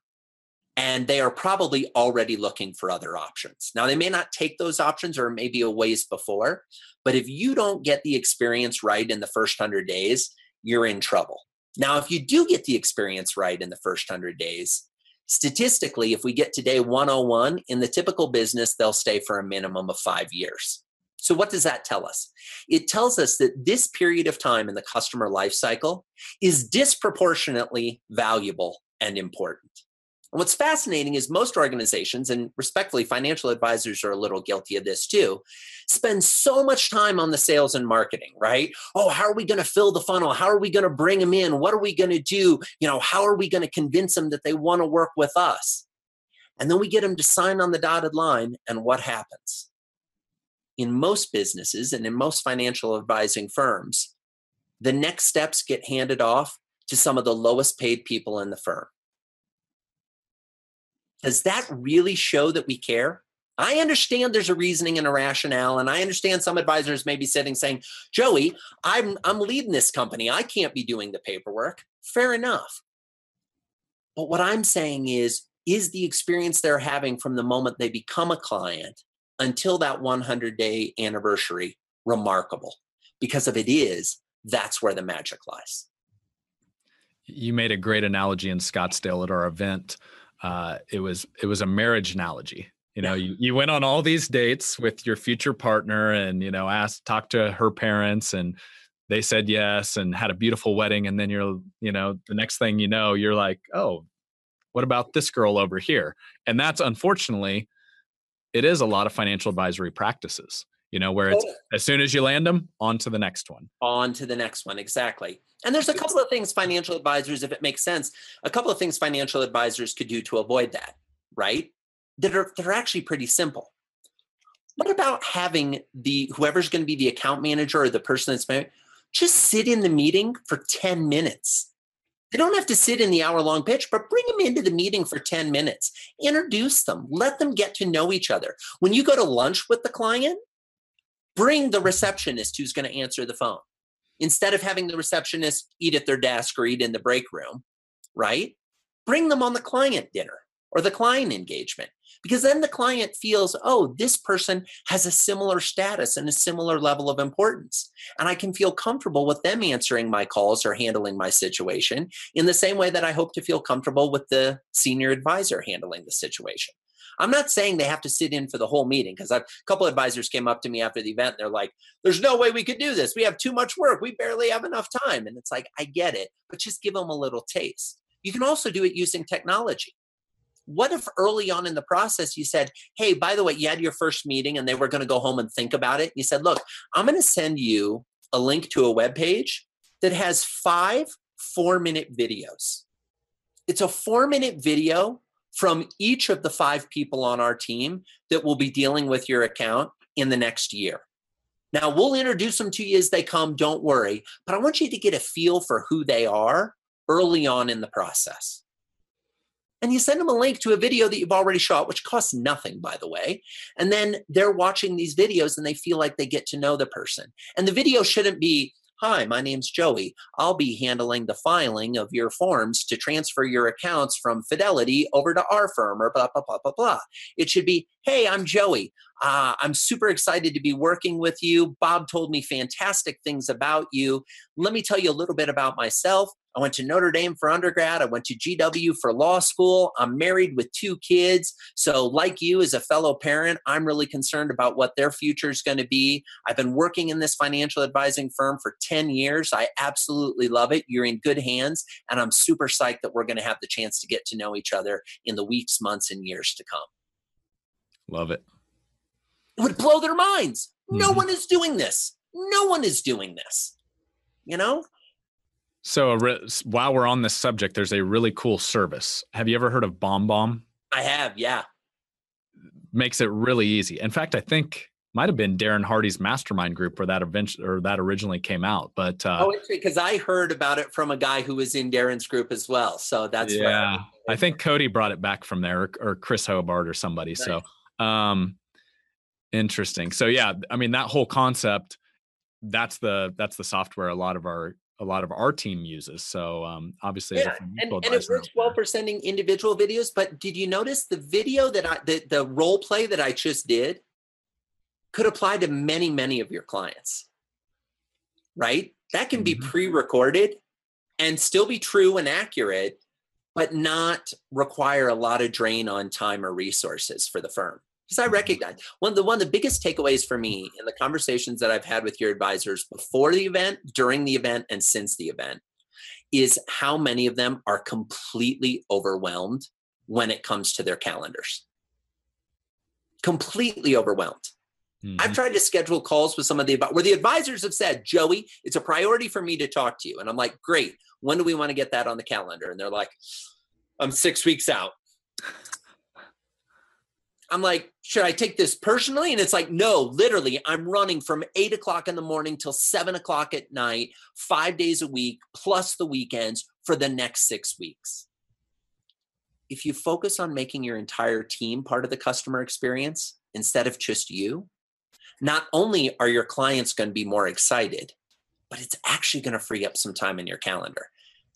and they are probably already looking for other options. Now, they may not take those options or maybe a ways before, but if you don't get the experience right in the first 100 days, you're in trouble. Now, if you do get the experience right in the first 100 days, statistically, if we get to day 101, in the typical business, they'll stay for a minimum of five years. So, what does that tell us? It tells us that this period of time in the customer life cycle is disproportionately valuable and important. What's fascinating is most organizations, and respectfully, financial advisors are a little guilty of this too, spend so much time on the sales and marketing, right? Oh, how are we going to fill the funnel? How are we going to bring them in? What are we going to do? You know, how are we going to convince them that they want to work with us? And then we get them to sign on the dotted line, and what happens? In most businesses and in most financial advising firms, the next steps get handed off to some of the lowest paid people in the firm does that really show that we care? I understand there's a reasoning and a rationale, and I understand some advisors may be sitting saying, Joey, I'm I'm leading this company. I can't be doing the paperwork. Fair enough. But what I'm saying is, is the experience they're having from the moment they become a client until that 100 day anniversary remarkable? Because if it is, that's where the magic lies. You made a great analogy in Scottsdale at our event uh, it was it was a marriage analogy. You know, you, you went on all these dates with your future partner, and you know, asked talked to her parents, and they said yes, and had a beautiful wedding. And then you're, you know, the next thing you know, you're like, oh, what about this girl over here? And that's unfortunately, it is a lot of financial advisory practices you know where it's as soon as you land them on to the next one on to the next one exactly and there's a couple of things financial advisors, if it makes sense, a couple of things financial advisors could do to avoid that, right? That are that are actually pretty simple. What about having the whoever's going to be the account manager or the person that's just sit in the meeting for 10 minutes? They don't have to sit in the hour long pitch, but bring them into the meeting for 10 minutes. Introduce them, let them get to know each other. When you go to lunch with the client, bring the receptionist who's going to answer the phone instead of having the receptionist eat at their desk or eat in the break room, right? Bring them on the client dinner or the client engagement because then the client feels oh this person has a similar status and a similar level of importance and i can feel comfortable with them answering my calls or handling my situation in the same way that i hope to feel comfortable with the senior advisor handling the situation i'm not saying they have to sit in for the whole meeting because a couple advisors came up to me after the event they're like there's no way we could do this. We have too much work. We barely have enough time. And it's like i get it but just give them a little taste. You can also do it using technology. What if early on in the process you said, hey, by the way, you had your first meeting and they were going to go home and think about it? You said, look, I'm going to send you a link to a web page that has five four minute videos. It's a four minute video from each of the five people on our team that will be dealing with your account in the next year. Now, we'll introduce them to you as they come, don't worry, but I want you to get a feel for who they are early on in the process and you send them a link to a video that you've already shot, which costs nothing, by the way. And then they're watching these videos and they feel like they get to know the person. And the video shouldn't be, Hi, my name's Joey. I'll be handling the filing of your forms to transfer your accounts from Fidelity over to our firm or blah, blah, blah, blah, blah. It should be, Hey, I'm Joey. Uh, I'm super excited to be working with you. Bob told me fantastic things about you. Let me tell you a little bit about myself. I went to Notre Dame for undergrad. I went to GW for law school. I'm married with two kids. So, like you, as a fellow parent, I'm really concerned about what their future is going to be. I've been working in this financial advising firm for 10 years. I absolutely love it. You're in good hands. And I'm super psyched that we're going to have the chance to get to know each other in the weeks, months, and years to come. Love it. It would blow their minds. Mm-hmm. No one is doing this. No one is doing this. You know? So re- while we're on this subject, there's a really cool service. Have you ever heard of BombBomb? I have, yeah. Makes it really easy. In fact, I think might have been Darren Hardy's mastermind group where that eventually or that originally came out. But uh, oh, because I heard about it from a guy who was in Darren's group as well. So that's yeah. Right. I think Cody brought it back from there, or, or Chris Hobart or somebody. Nice. So um, interesting. So yeah, I mean that whole concept. That's the that's the software a lot of our a lot of our team uses. So um, obviously, yeah, and, and it works well for sending individual videos. But did you notice the video that I the, the role play that I just did could apply to many many of your clients, right? That can be mm-hmm. pre-recorded and still be true and accurate, but not require a lot of drain on time or resources for the firm because I recognize one of the one of the biggest takeaways for me in the conversations that I've had with your advisors before the event, during the event, and since the event is how many of them are completely overwhelmed when it comes to their calendars. Completely overwhelmed. Mm-hmm. I've tried to schedule calls with some of the where the advisors have said, Joey, it's a priority for me to talk to you. And I'm like, great. When do we want to get that on the calendar? And they're like, I'm six weeks out. I'm like, should I take this personally? And it's like, no, literally, I'm running from eight o'clock in the morning till seven o'clock at night, five days a week, plus the weekends for the next six weeks. If you focus on making your entire team part of the customer experience instead of just you, not only are your clients going to be more excited, but it's actually going to free up some time in your calendar.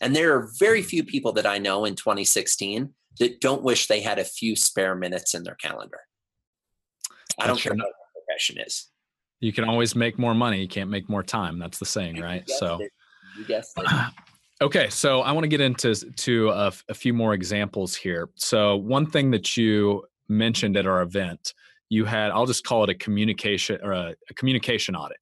And there are very few people that I know in 2016 that don't wish they had a few spare minutes in their calendar. I don't care what the profession is. You can always make more money. You can't make more time. That's the saying, right? So, it. you guessed it. Okay, so I want to get into to a, a, few more examples here. So one thing that you mentioned at our event, you had I'll just call it a communication or a, a communication audit.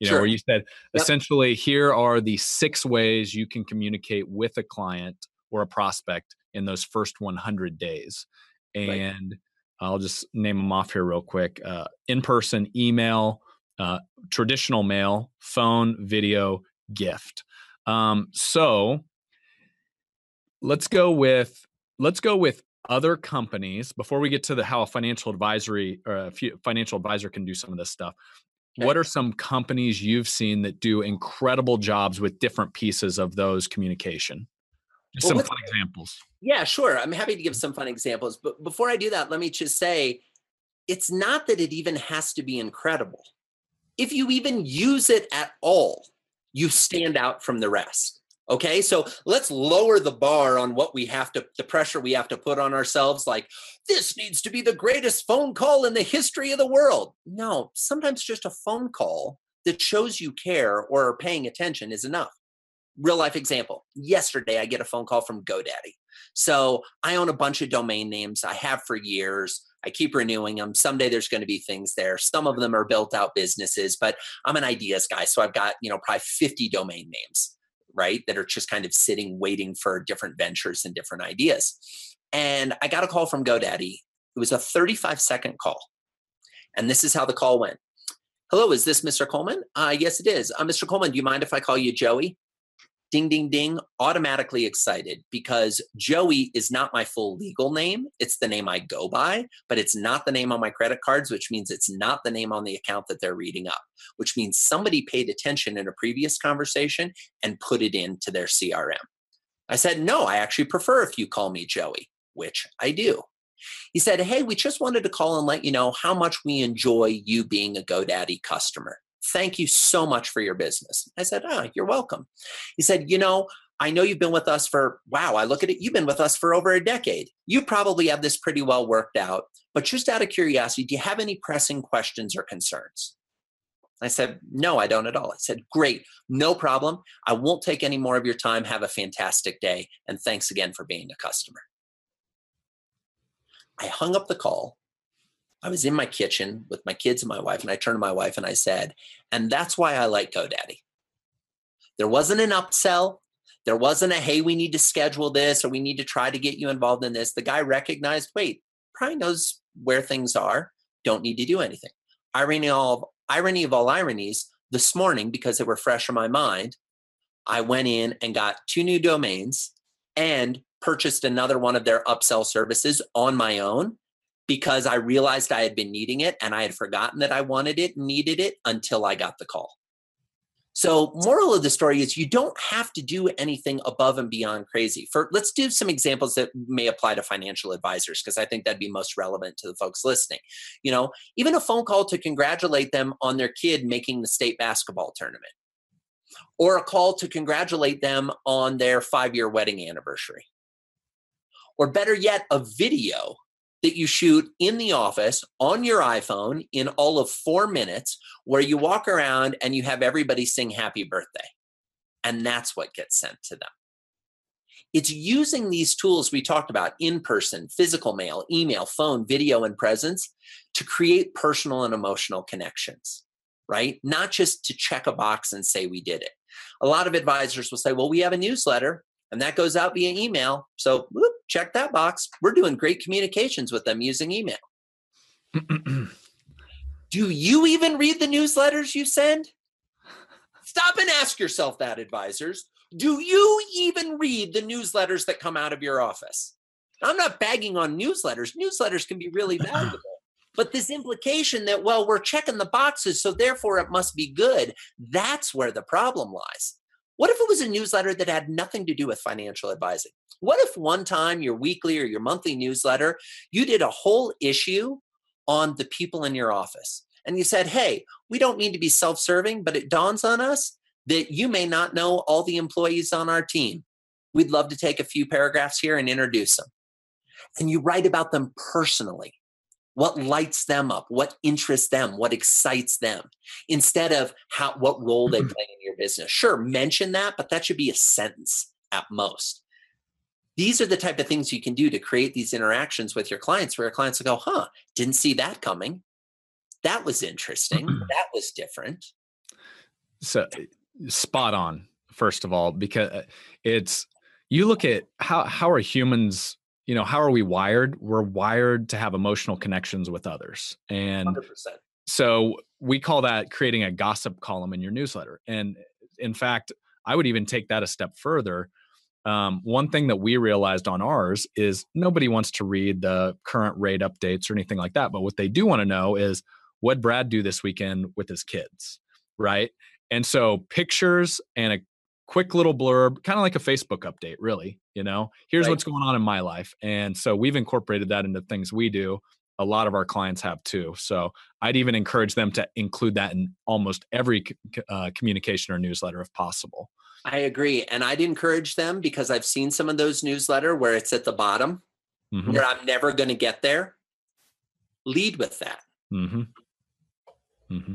You know, sure. where you said yep. essentially here are the six ways you can communicate with a client or a prospect in those first 100 days. And right. I'll just name them off here real quick uh, in person, email, uh, traditional mail, phone, video, gift. Um, so let's go with let's go with other companies before we get to the how a financial advisory or a financial advisor can do some of this stuff. What are some companies you've seen that do incredible jobs with different pieces of those communication? Just well, some fun examples. Yeah sure i'm happy to give some fun examples but before i do that let me just say it's not that it even has to be incredible. If you even use it at all you stand out from the rest Okay, so let's lower the bar on what we have to, the pressure we have to put on ourselves. Like, this needs to be the greatest phone call in the history of the world. No, sometimes just a phone call that shows you care or are paying attention is enough. Real life example. Yesterday, I get a phone call from GoDaddy. So I own a bunch of domain names. I have for years. I keep renewing them. Someday there's going to be things there. Some of them are built out businesses, but I'm an ideas guy. So I've got, you know, probably 50 domain names right? That are just kind of sitting waiting for different ventures and different ideas. And I got a call from GoDaddy. It was a 35 second call. And this is how the call went. Hello, is this Mr. Coleman? Uh, yes, it is. Uh, Mr. Coleman, do you mind if I call you Joey? Ding, ding, ding, automatically excited because Joey is not my full legal name. It's the name I go by, but it's not the name on my credit cards, which means it's not the name on the account that they're reading up, which means somebody paid attention in a previous conversation and put it into their CRM. I said, No, I actually prefer if you call me Joey, which I do. He said, Hey, we just wanted to call and let you know how much we enjoy you being a GoDaddy customer. Thank you so much for your business. I said, Oh, you're welcome. He said, You know, I know you've been with us for, wow, I look at it, you've been with us for over a decade. You probably have this pretty well worked out. But just out of curiosity, do you have any pressing questions or concerns? I said, No, I don't at all. I said, Great, no problem. I won't take any more of your time. Have a fantastic day. And thanks again for being a customer. I hung up the call I was in my kitchen with my kids and my wife, and I turned to my wife and I said, and that's why I like GoDaddy. There wasn't an upsell. There wasn't a, hey, we need to schedule this or we need to try to get you involved in this. The guy recognized, wait, probably knows where things are, don't need to do anything. Irony of, irony of all ironies, this morning, because they were fresh in my mind, I went in and got two new domains and purchased another one of their upsell services on my own because I realized I had been needing it and I had forgotten that I wanted it, needed it until I got the call. So, moral of the story is you don't have to do anything above and beyond crazy. For let's do some examples that may apply to financial advisors because I think that'd be most relevant to the folks listening. You know, even a phone call to congratulate them on their kid making the state basketball tournament. Or a call to congratulate them on their 5-year wedding anniversary. Or better yet, a video that you shoot in the office on your iPhone in all of four minutes, where you walk around and you have everybody sing happy birthday. And that's what gets sent to them. It's using these tools we talked about in person, physical mail, email, phone, video, and presence to create personal and emotional connections, right? Not just to check a box and say we did it. A lot of advisors will say, well, we have a newsletter and that goes out via email. So whoop, check that box. We're doing great communications with them using email. Do you even read the newsletters you send? Stop and ask yourself that, advisors. Do you even read the newsletters that come out of your office? I'm not bagging on newsletters. Newsletters can be really valuable. But this implication that, well, we're checking the boxes, so therefore it must be good, that's where the problem lies. What if it was a newsletter that had nothing to do with financial advising? What if one time your weekly or your monthly newsletter, you did a whole issue on the people in your office and you said, hey, we don't need to be self serving, but it dawns on us that you may not know all the employees on our team. We'd love to take a few paragraphs here and introduce them. And you write about them personally what lights them up what interests them what excites them instead of how what role they mm-hmm. play your business. Sure mention that but that should be a sentence at most. These are the type of things you can do to create these interactions with your clients where your clients will go huh didn't see that coming. That was interesting. That was different. So spot on first of all because uh, it's you look at how how are humans you know how are we wired? We're wired to have emotional connections with others and 100%. so we call that creating a gossip column in your newsletter and in fact i would even take that a step further um, one thing that we realized on ours is nobody wants to read the current rate updates or anything like that. But what they do want to know is what Brad do this weekend with his kids, right? And so pictures and a quick little blurb, kind of like a Facebook update, really. You know, here's right. what's going on in my life. And so we've incorporated that into things we do. A lot of our clients have too. So I'd even encourage them to include that in almost every uh, communication or newsletter if possible. I agree. And I'd encourage them because I've seen some of those newsletter where it's at the bottom mm-hmm. where I'm never going to get there. Lead with that. Mm-hmm. Mm-hmm.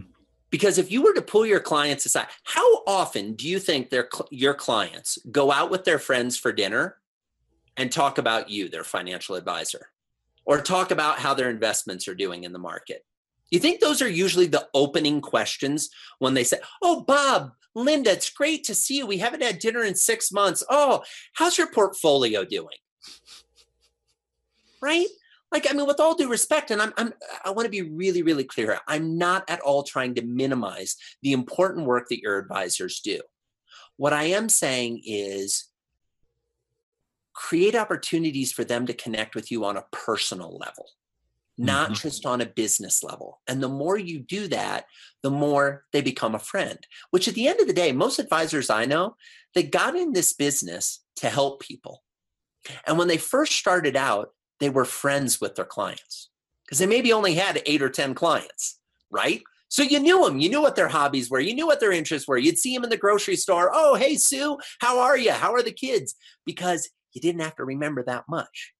Because if you were to pull your clients aside, how often do you think their your clients go out with their friends for dinner and talk about you, their financial advisor, or talk about how their investments are doing in the market? You think those are usually the opening questions when they say, "Oh, Bob, Linda, it's great to see you. We haven't had dinner in 6 months. Oh, how's your portfolio doing?" Right? like i mean with all due respect and i'm, I'm i want to be really really clear i'm not at all trying to minimize the important work that your advisors do what i am saying is create opportunities for them to connect with you on a personal level not mm-hmm. just on a business level and the more you do that the more they become a friend which at the end of the day most advisors i know they got in this business to help people and when they first started out they were friends with their clients because they maybe only had eight or 10 clients, right? So you knew them, you knew what their hobbies were, you knew what their interests were. You'd see them in the grocery store. Oh, hey, Sue, how are you? How are the kids? Because you didn't have to remember that much.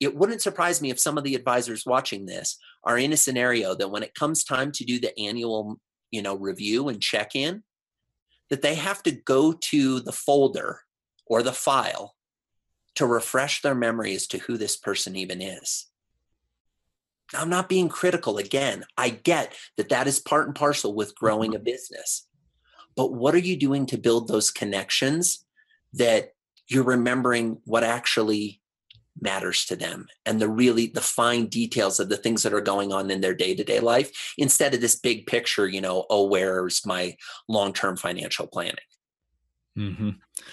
It wouldn't surprise me if some of the advisors watching this are in a scenario that when it comes time to do the annual, you know, review and check in, that they have to go to the folder or the file to refresh their memory as to who this person even is. I'm not being critical again. I get that that is part and parcel with growing a mm-hmm. business. But what are you doing to build those connections that you're remembering what actually matters to them and the really the fine details of the things that are going on in their day-to-day life instead of this big picture, you know, oh where's my long-term financial planning? Mm-hmm.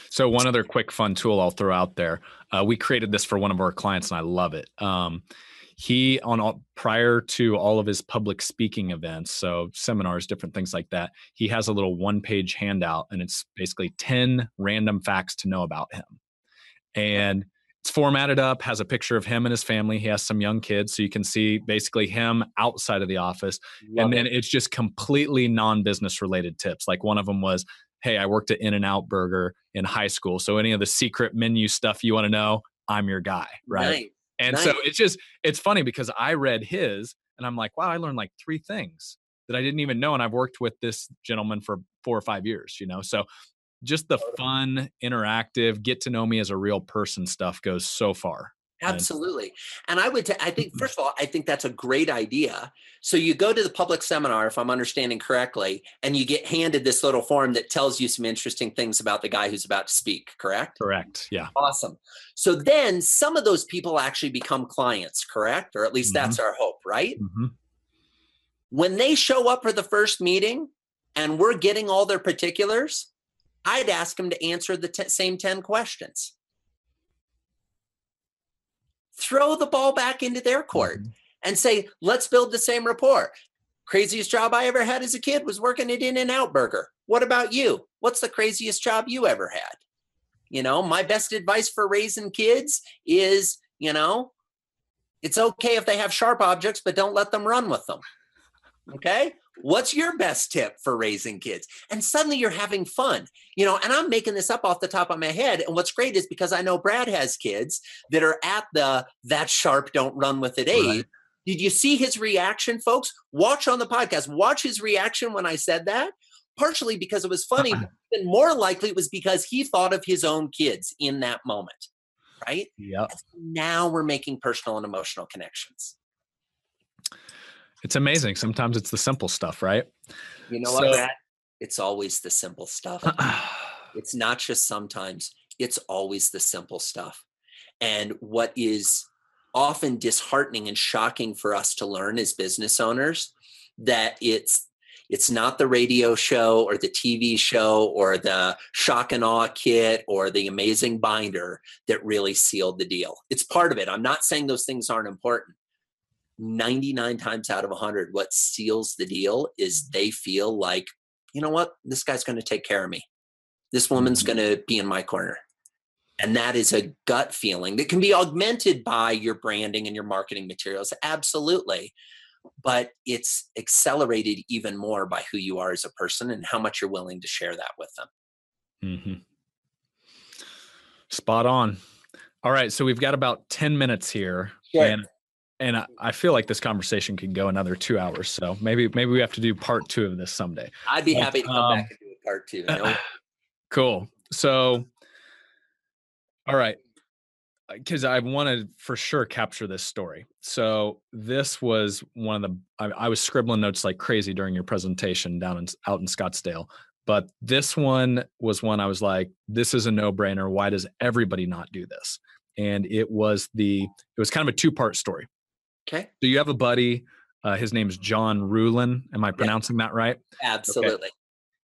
So one other quick fun tool I'll throw out there. Uh, we created this for one of our clients, and I love it. Um, he on all, prior to all of his public speaking events, so seminars, different things like that. He has a little one-page handout, and it's basically ten random facts to know about him, and it's formatted up, has a picture of him and his family. He has some young kids, so you can see basically him outside of the office. Love and then it. it's just completely non-business related tips. Like one of them was hey, I worked at In and Out Burger in high school. So any of the secret menu stuff you want to know, I'm your guy. Right. Nice. And nice. so it's just, it's funny because I read his and I'm like, wow, I learned like three things that I didn't even know. And I've worked with this gentleman for four or five years, you know? So just the fun, interactive, get to know me as a real person stuff goes so far. Absolutely. And I would, t- I think, mm-hmm. first of all, I think that's a great idea. So you go to the public seminar, if I'm understanding correctly, and you get handed this little form that tells you some interesting things about the guy who's about to speak, correct? Correct. Yeah. Awesome. So then some of those people actually become clients, correct? Or at least mm-hmm. that's our hope, right? Mm-hmm. When they show up for the first meeting and we're getting all their particulars, I'd ask them to answer the t- same 10 questions throw the ball back into their court mm-hmm. and say, let's build the same rapport. Craziest job I ever had as a kid was working at In and Out Burger. What about you? What's the craziest job you ever had? You know, my best advice for raising kids is, you know, it's okay if they have sharp objects, but don't let them run with them. Okay. What's your best tip for raising kids? And suddenly you're having fun, you know. And I'm making this up off the top of my head. And what's great is because I know Brad has kids that are at the that sharp, don't run with it age. Right. Did you see his reaction, folks? Watch on the podcast. Watch his reaction when I said that. Partially because it was funny, and more likely it was because he thought of his own kids in that moment. Right? Yeah. Now we're making personal and emotional connections. It's amazing. Sometimes it's the simple stuff, right? You know so, what, Matt? It's always the simple stuff. it's not just sometimes, it's always the simple stuff. And what is often disheartening and shocking for us to learn as business owners that it's It's not the radio show or the TV show or the shock and awe kit or the amazing binder that really sealed the deal. It's part of it. I'm not saying those things aren't important. 99 times out of 100, what seals the deal is they feel like, you know what, this guy's going to take care of me. This woman's mm-hmm. going to be in my corner. And that is a gut feeling that can be augmented by your branding and your marketing materials. Absolutely. But it's accelerated even more by who you are as a person and how much you're willing to share that with them. Mm-hmm. Spot on. All right. So we've got about 10 minutes here. Sure. And and I, I, feel like this conversation could go another two hours. So maybe maybe we have to do part two of this someday. I'd be happy to come um, back and do a part two. cool. So all right. Because I want to for sure capture this story. So this was one of the I, I, was scribbling notes like crazy during your presentation down in out in Scottsdale. But this one was one I was like, this is a no brainer. Why does everybody not do this? And it was the it was kind of a two part story. Okay. Do you have a buddy? Uh, his is John Ruhlin. Am I pronouncing yeah. that right? Absolutely. Okay.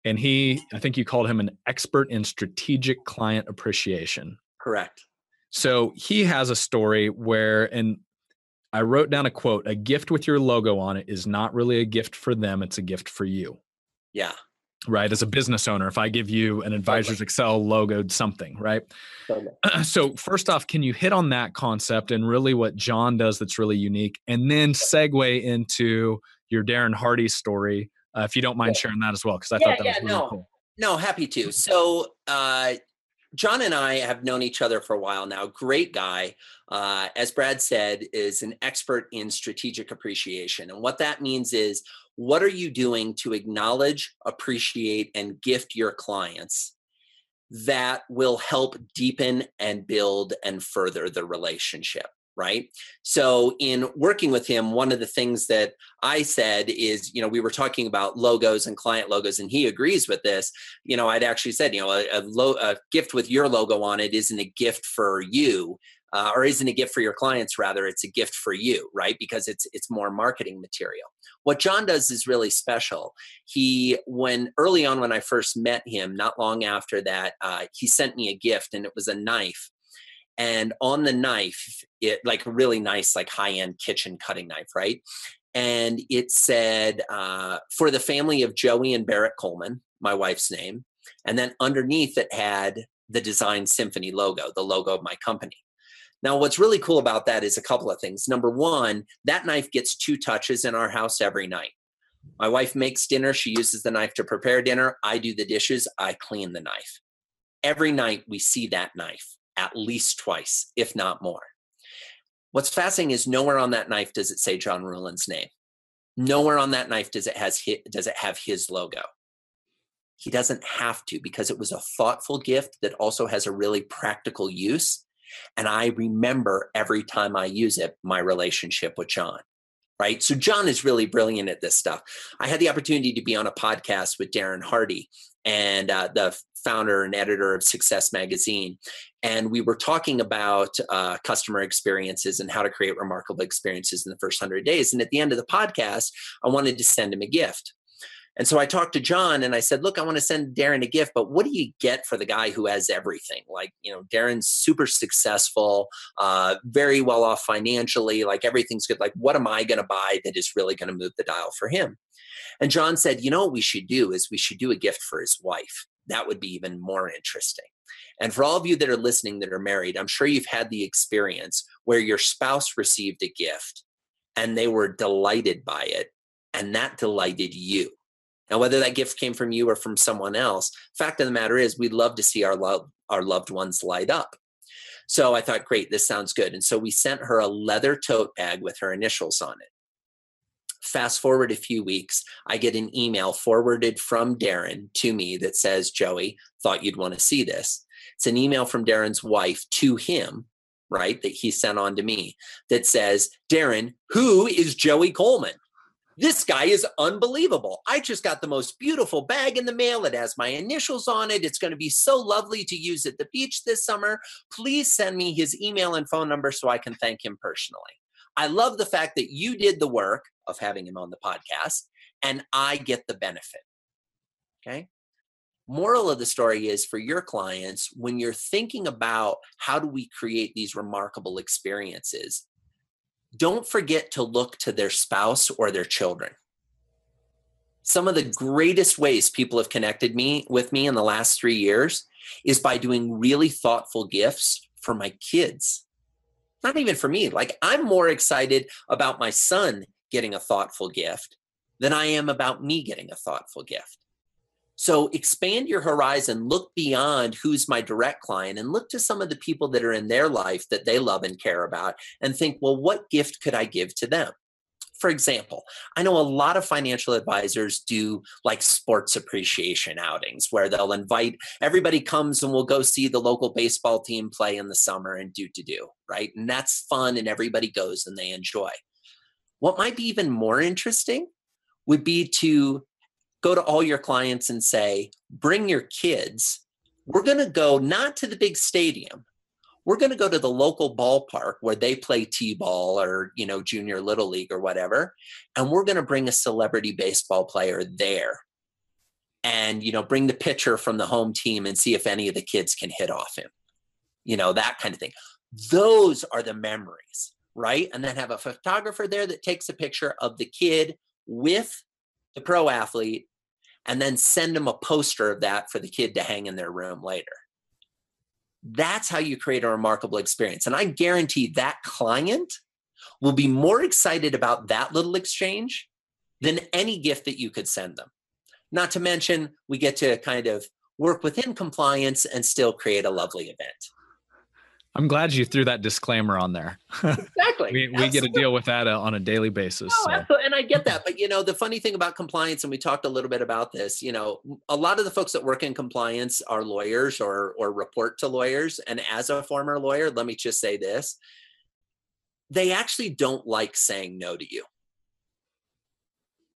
And he, I think you called him an expert in strategic client appreciation. Correct. So he has a story where, and I wrote down a quote a gift with your logo on it is not really a gift for them, it's a gift for you. Yeah. Right. As a business owner, if I give you an Advisors Excel logoed something, right? Totally. So, first off, can you hit on that concept and really what John does that's really unique? And then segue into your Darren Hardy story, uh, if you don't mind sharing that as well, because I yeah, thought that yeah, was really no. cool. No, happy to. So, uh, John and I have known each other for a while now. Great guy. Uh, as Brad said, is an expert in strategic appreciation. And what that means is what are you doing to acknowledge, appreciate, and gift your clients that will help deepen and build and further the relationship? Right? So, in working with him, one of the things that I said is, you know, we were talking about logos and client logos, and he agrees with this. You know, I'd actually said, you know, a, a, lo- a gift with your logo on it isn't a gift for you. Uh, or isn't a gift for your clients rather it's a gift for you right because it's it's more marketing material what john does is really special he when early on when i first met him not long after that uh, he sent me a gift and it was a knife and on the knife it like a really nice like high end kitchen cutting knife right? And it said uh, for the family of joey and Berit coleman my wife's name and then underneath it had the design symphony logo the logo of my company. Now what's really cool about that is a couple of things. Number one that knife gets two touches in our house every night. My wife makes dinner she uses the knife to prepare dinner i do the dishes i clean the knife. Every night we see that knife at least twice, if not more. What's fascinating is nowhere on that knife does it say John Ruhlin's name. Nowhere on that knife does it has his, does it have his logo. He doesn't have to because it was a thoughtful gift that also has a really practical use. And I remember every time I use it, my relationship with John right? So John is really brilliant at this stuff. I had the opportunity to be on a podcast with Darren Hardy and uh, the founder and editor of Success Magazine. And we were talking about uh, customer experiences and how to create remarkable experiences in the first 100 days. And at the end of the podcast, I wanted to send him a gift. And so I talked to John and I said, Look, I want to send Darren a gift, but what do you get for the guy who has everything? Like, you know, Darren's super successful, uh, very well off financially, like everything's good. Like, what am I going to buy that is really going to move the dial for him? And John said, You know what we should do is we should do a gift for his wife that would be even more interesting. And for all of you that are listening that are married, I'm sure you've had the experience where your spouse received a gift and they were delighted by it, and that delighted you. Now, whether that gift came from you or from someone else, fact of the matter is, we'd love to see our love, our loved ones light up. So I thought, great, this sounds good. And so we sent her a leather tote bag with her initials on it. Fast forward a few weeks, I get an email forwarded from Darren to me that says, Joey, thought you'd want to see this. It's an email from Darren's wife to him, right, that he sent on to me that says, Darren, who is Joey Coleman? This guy is unbelievable. I just got the most beautiful bag in the mail. It has my initials on it. It's going to be so lovely to use at the beach this summer. Please send me his email and phone number so I can thank him personally. I love the fact that you did the work of having him on the podcast and I get the benefit. Okay. Moral of the story is for your clients, when you're thinking about how do we create these remarkable experiences, don't forget to look to their spouse or their children. Some of the greatest ways people have connected me with me in the last three years is by doing really thoughtful gifts for my kids. Not even for me. Like I'm more excited about my son getting a thoughtful gift than I am about me getting a thoughtful gift. So expand your horizon, look beyond who's my direct client and look to some of the people that are in their life that they love and care about and think, well, what gift could I give to them? For example, I know a lot of financial advisors do like sports appreciation outings where they'll invite everybody comes and we'll go see the local baseball team play in the summer and do to do, right? And that's fun and everybody goes and they enjoy. What might be even more interesting would be to go to all your clients and say, bring your kids. We're going to go not to the big stadium. We're going to go to the local ballpark where they play t-ball or, you know, junior little league or whatever, and we're going to bring a celebrity baseball player there. And, you know, bring the pitcher from the home team and see if any of the kids can hit off him. You know, that kind of thing. Those are the memories, right? And then have a photographer there that takes a picture of the kid with the pro athlete and then send them a poster of that for the kid to hang in their room later. That's how you create a remarkable experience. And I guarantee that client will be more excited about that little exchange than any gift that you could send them. Not to mention, we get to kind of work within compliance and still create a lovely event. I'm glad you threw that disclaimer on there. Exactly. we, we get to deal with that uh, on a daily basis. Oh, so. absolutely. And I get that. But, you know, the funny thing about compliance, and we talked a little bit about this, you know, a lot of the folks that work in compliance are lawyers or, or report to lawyers. And as a former lawyer, let me just say this they actually don't like saying no to you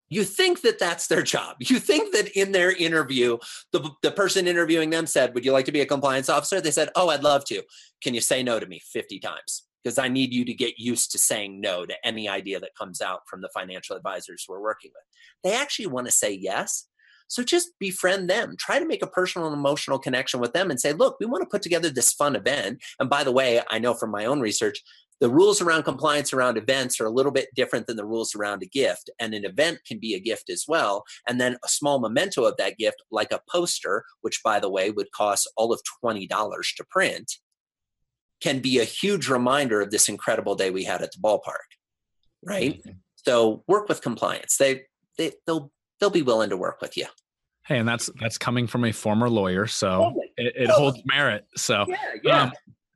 you think that that's their job. You think that in their interview, the, the person interviewing them said, Would you like to be a compliance officer? They said, Oh, I'd love to. Can you say no to me 50 times? Because I need you to get used to saying no to any idea that comes out from the financial advisors we're working with. They actually want to say yes. So just befriend them. Try to make a personal and emotional connection with them and say, look, we want to put together this fun event. And by the way, I know from my own research, the rules around compliance around events are a little bit different than the rules around a gift and an event can be a gift as well and then a small memento of that gift like a poster which by the way would cost all of $20 to print can be a huge reminder of this incredible day we had at the ballpark right mm-hmm. so work with compliance they, they they'll they'll be willing to work with you hey and that's that's coming from a former lawyer so totally. it, it totally. holds merit so yeah, yeah. Um,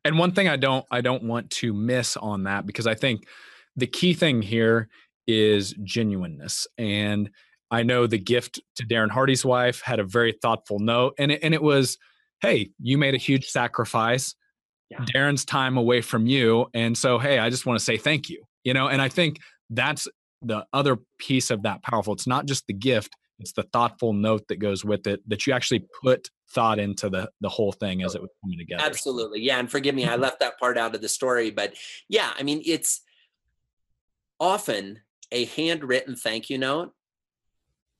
and one thing I don't I don't want to miss on that because I think the key thing here is genuineness. And I know the gift to Darren Hardy's wife had a very thoughtful note, and it, and it was, hey, you made a huge sacrifice. Yeah. Darren's time away from you, and so hey, I just want to say thank you. You know, and I think that's the other piece of that powerful. It's not just the gift; it's the thoughtful note that goes with it that you actually put thought into the the whole thing as it was coming together. Absolutely. Yeah, and forgive me, I left that part out of the story, but yeah, I mean, it's often a handwritten thank you note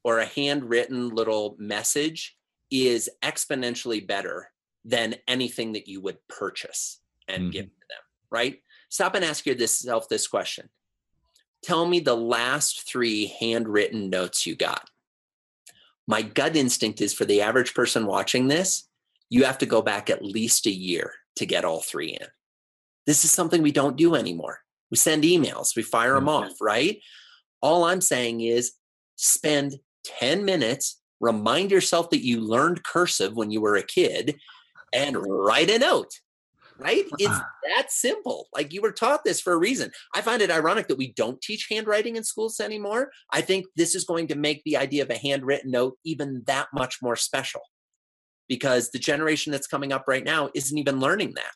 or a handwritten little message is exponentially better than anything that you would purchase and mm-hmm. give to them, right? Stop and ask yourself this question. Tell me the last three handwritten notes you got my gut instinct is for the average person watching this, you have to go back at least a year to get all three in. This is something we don't do anymore. We send emails, we fire them mm-hmm. off, right? All I'm saying is spend 10 minutes, remind yourself that you learned cursive when you were a kid, and write a note right? It's that simple. Like you were taught this for a reason. I find it ironic that we don't teach handwriting in schools anymore. I think this is going to make the idea of a handwritten note even that much more special because the generation that's coming up right now isn't even learning that.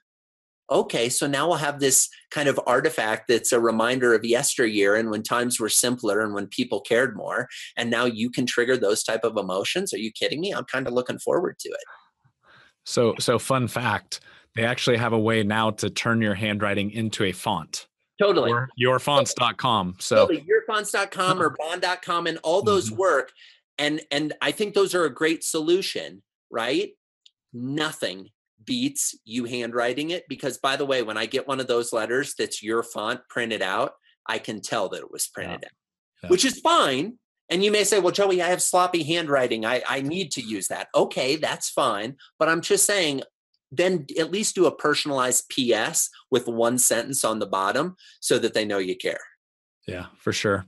Okay, so now we'll have this kind of artifact that's a reminder of yesteryear and when times were simpler and when people cared more. And now you can trigger those type of emotions. Are you kidding me? I'm kind of looking forward to it. So, so fun fact they actually have a way now to turn your handwriting into a font. totally Or yourfonts.com. So totally yourfonts.com or bond.com and all those Mhm. work and and i think those are a great solution right nothing beats you handwriting it because by the way when i get one of those letters that's your font printed out i can tell that it was printed out Yeah. which is fine and you may say well joey i have sloppy handwriting i i need to use that okay that's fine but i'm just saying then at least do a personalized ps with one sentence on the bottom so that they know you care Yeah, for sure.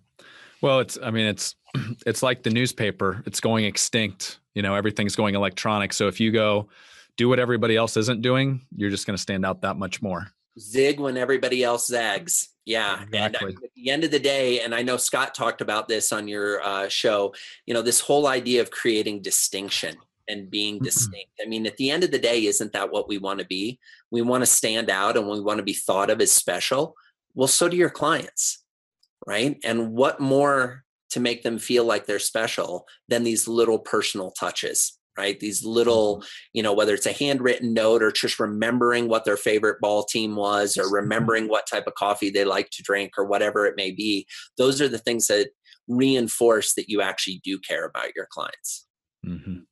Well, it's I mean it's it's like the newspaper. It's going extinct. You know, everything's going electronic. So if you go do what everybody else isn't doing, you're just going to stand out that much more. zig when everybody else zags. Yeah. And Exactly. at the end of the day, and I know Scott talked about this on your uh, show, you know, this whole idea of creating distinction and being Mhm. distinct. I mean, at the end of the day, isn't that what we want to be? We want to stand out and we want to be thought of as special. Well, so do your clients, right? And what more to make them feel like they're special than these little personal touches? Right. These little you know, whether it's a handwritten note or just remembering what their favorite ball team was or remembering what type of coffee they like to drink or whatever it may be, those are the things that reinforce that you actually do care about your clients. hmm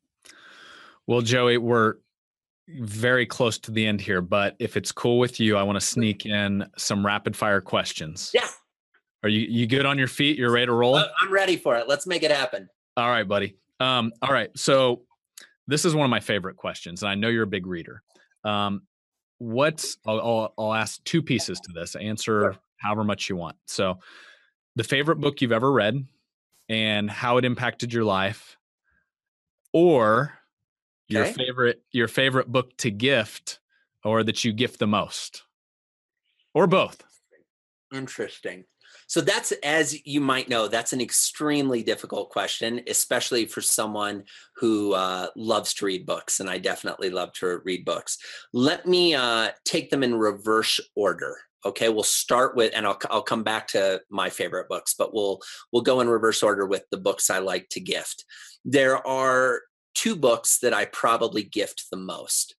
Well, Joey, we're very close to the end here, but if it's cool with you, I want to sneak in some rapid fire questions. Yeah, Are you you good on your feet? You're ready to roll? uh, I'm ready for it. Let's make it happen. All right, buddy. Um, all right. So this is one of my favorite questions, and I know you're a big reader. Um, what's I'll, I'll, I'll ask two pieces to this. Answer however much you want. So, the favorite book you've ever read, and how it impacted your life, or your favorite your favorite book to gift, or that you gift the most, or both. Interesting. So that's, as you might know, that's an extremely difficult question, especially for someone who uh, loves to read books. And I definitely love to read books. Let me uh, take them in reverse order. Okay, we'll start with, and I'll, I'll come back to my favorite books, but we'll we'll go in reverse order with the books I like to gift. There are two books that I probably gift the most.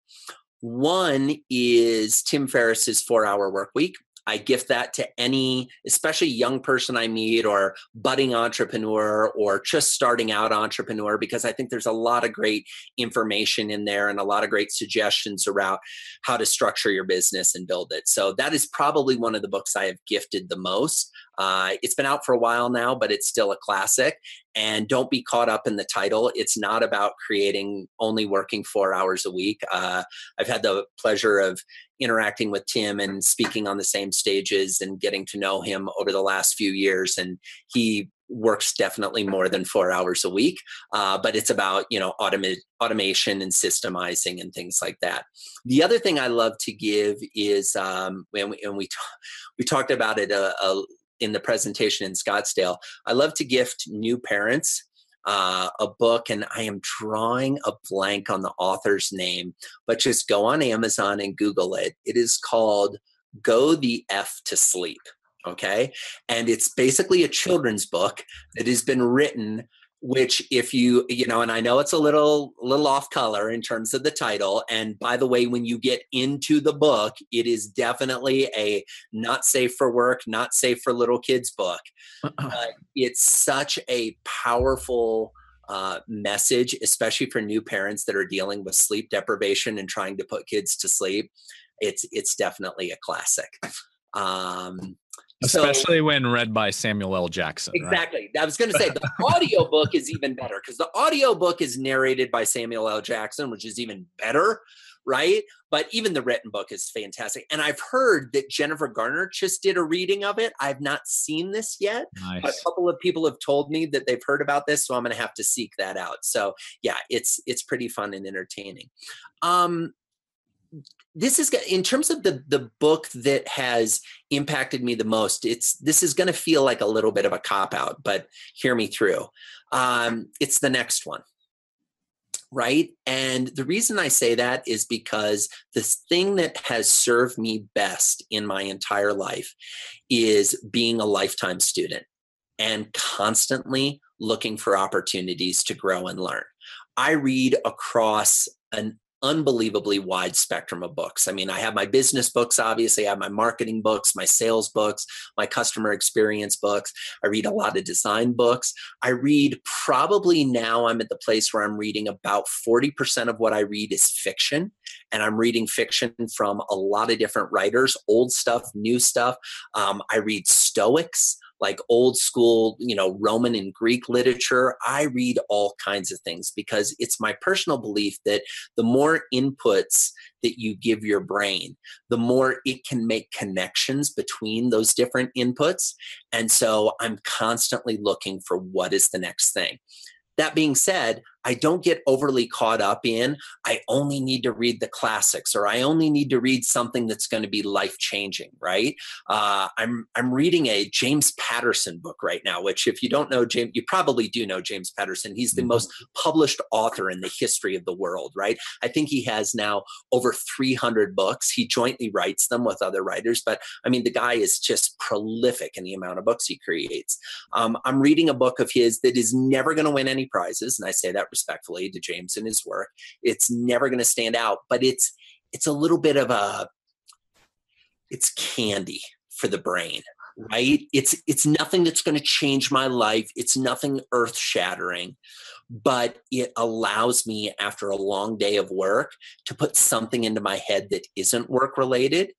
One is Tim Ferriss's Four Hour Work Week. I gift that to any, especially young person I meet or budding entrepreneur or just starting out entrepreneur, because I think there's a lot of great information in there and a lot of great suggestions around how to structure your business and build it. So that is probably one of the books I have gifted the most. Uh, it's been out for a while now, but it's still a classic. And don't be caught up in the title. It's not about creating only working four hours a week. Uh, I've had the pleasure of interacting with Tim and speaking on the same stages and getting to know him over the last few years. And he works definitely more than four hours a week, uh, but it's about you know automa- automation and systemizing and things like that. The other thing I love to give is um, when we, and we t- we talked about it uh, uh, in the presentation in Scottsdale. I love to gift new parents uh, a book, and I am drawing a blank on the author's name, but just go on Amazon and Google it. It is called Go the F to Sleep. Okay. And it's basically a children's book that has been written which if you you know and i know it's a little little off color in terms of the title and by the way when you get into the book it is definitely a not safe for work not safe for little kids book but it's such a powerful uh, message, especially for new parents that are dealing with sleep deprivation and trying to put kids to sleep. It's it's definitely a classic. Um, so- Especially when read by Samuel L. Jackson. right? Exactly. I was going to say the audio book is even better because the audio book is narrated by Samuel L. Jackson, which is even better, right? But even the written book is fantastic. And I've heard that Jennifer Garner just did a reading of it. I've not seen this yet. Nice. A couple of people have told me that they've heard about this, so I'm going to have to seek that out. So, yeah, it's it's pretty fun and entertaining. Um this is in terms of the the book that has impacted me the most it's this is going to feel like a little bit of a cop out but hear me through. Um it's the next one right? And the reason i say that is because the thing that has served me best in my entire life is being a lifetime student and constantly looking for opportunities to grow and learn. I read across an unbelievably wide spectrum of books. I mean, I have my business books, obviously, I have my marketing books, my sales books, my customer experience books. I read a lot of design books. I read probably now I'm at the place where I'm reading about 40% of what I read is fiction. And I'm reading fiction from a lot of different writers, old stuff, new stuff. Um, I read Stoics like old school, you know, Roman and Greek literature. I read all kinds of things because it's my personal belief that the more inputs that you give your brain, the more it can make connections between those different inputs. And so I'm constantly looking for what is the next thing. That being said, I don't get overly caught up in, I only need to read the classics or I only need to read something that's going to be life changing, right? Uh, I'm, I'm reading a James Patterson book right now, which, if you don't know James, you probably do know James Patterson. He's the mm-hmm. most published author in the history of the world, right? I think he has now over 300 books. He jointly writes them with other writers, but I mean, the guy is just prolific in the amount of books he creates. Um, I'm reading a book of his that is never going to win any prizes, and I say that respectfully to James and his work. It's never going to stand out, but it's it's a little bit of a it's candy for the brain right it's it's nothing that's going to change my life it's nothing earth shattering but it allows me after a long day of work to put something into my head that isn't work related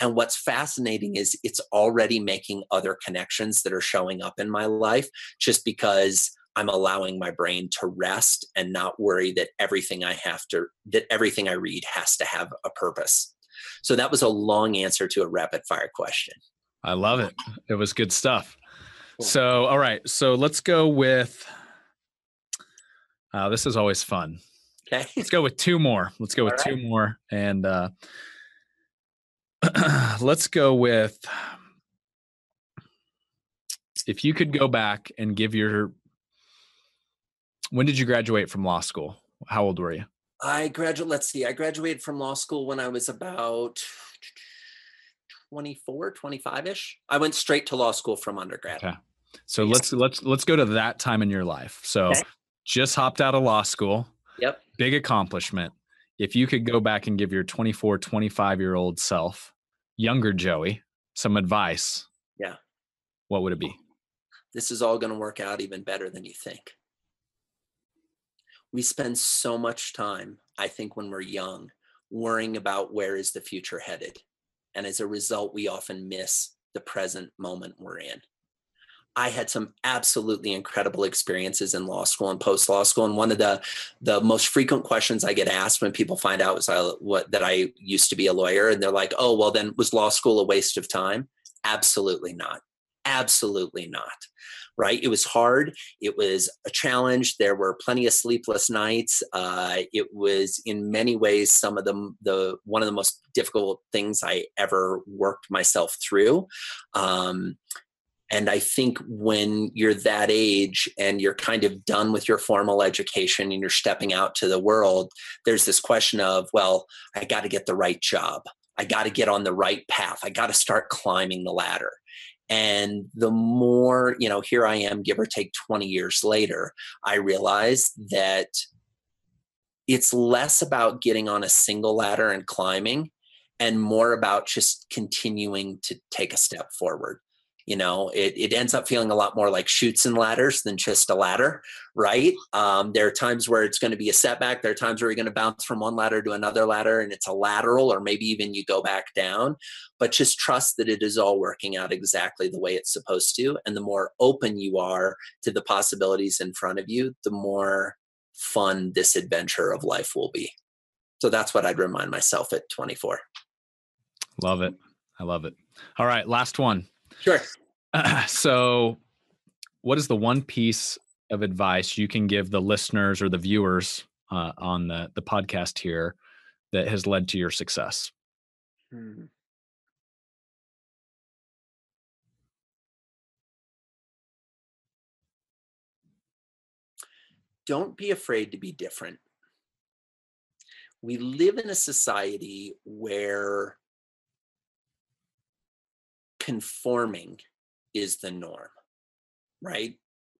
and what's fascinating is it's already making other connections that are showing up in my life just because I'm allowing my brain to rest and not worry that everything I have to, that everything I read has to have a purpose. So that was a long answer to a rapid fire question. I love it. It was good stuff. So, all right. So let's go with, uh, this is always fun. Okay. Let's go with two more. Let's go with right. two more. And uh, let's go with if you could go back and give your when did you graduate from law school? How old were you? I graduated, let's see, I graduated from law school when I was about 24, 25 ish. I went straight to law school from undergrad. Okay. So let's let's let's go to that time in your life. So okay. just hopped out of law school. Yep. Big accomplishment. If you could go back and give your 24, 25 year old self, younger Joey, some advice. Yeah. What would it be? This is all going to work out even better than you think we spend so much time, I think, when we're young, worrying about where is the future headed. And as a result, we often miss the present moment we're in. I had some absolutely incredible experiences in law school and post law school. And one of the the most frequent questions I get asked when people find out was I, what that I used to be a lawyer, and they're like, "Oh, well, then was law school a waste of time?" Absolutely not. Absolutely not right? It was hard. It was a challenge. There were plenty of sleepless nights. Uh, it was in many ways some of the the one of the most difficult things I ever worked myself through. Um, and I think when you're that age and you're kind of done with your formal education and you're stepping out to the world, there's this question of, well, I got to get the right job. I got to get on the right path. I got to start climbing the ladder. And the more, you know, here I am, give or take 20 years later, I realize that it's less about getting on a single ladder and climbing and more about just continuing to take a step forward you know it, it ends up feeling a lot more like Chutes and Ladders than just a ladder right? Um, there are times where it's going to be a setback there are times where you're going to bounce from one ladder to another ladder and it's a lateral or maybe even you go back down but just trust that it is all working out exactly the way it's supposed to and the more open you are to the possibilities in front of you the more fun this adventure of life will be. So that's what i'd remind myself at 24 love it. I love it. All right last one Sure. Uh, so, what is the one piece of advice you can give the listeners or the viewers uh, on the the podcast here that has led to your success? Hmm. Don't be afraid to be different. We live in a society where conforming is the norm, right?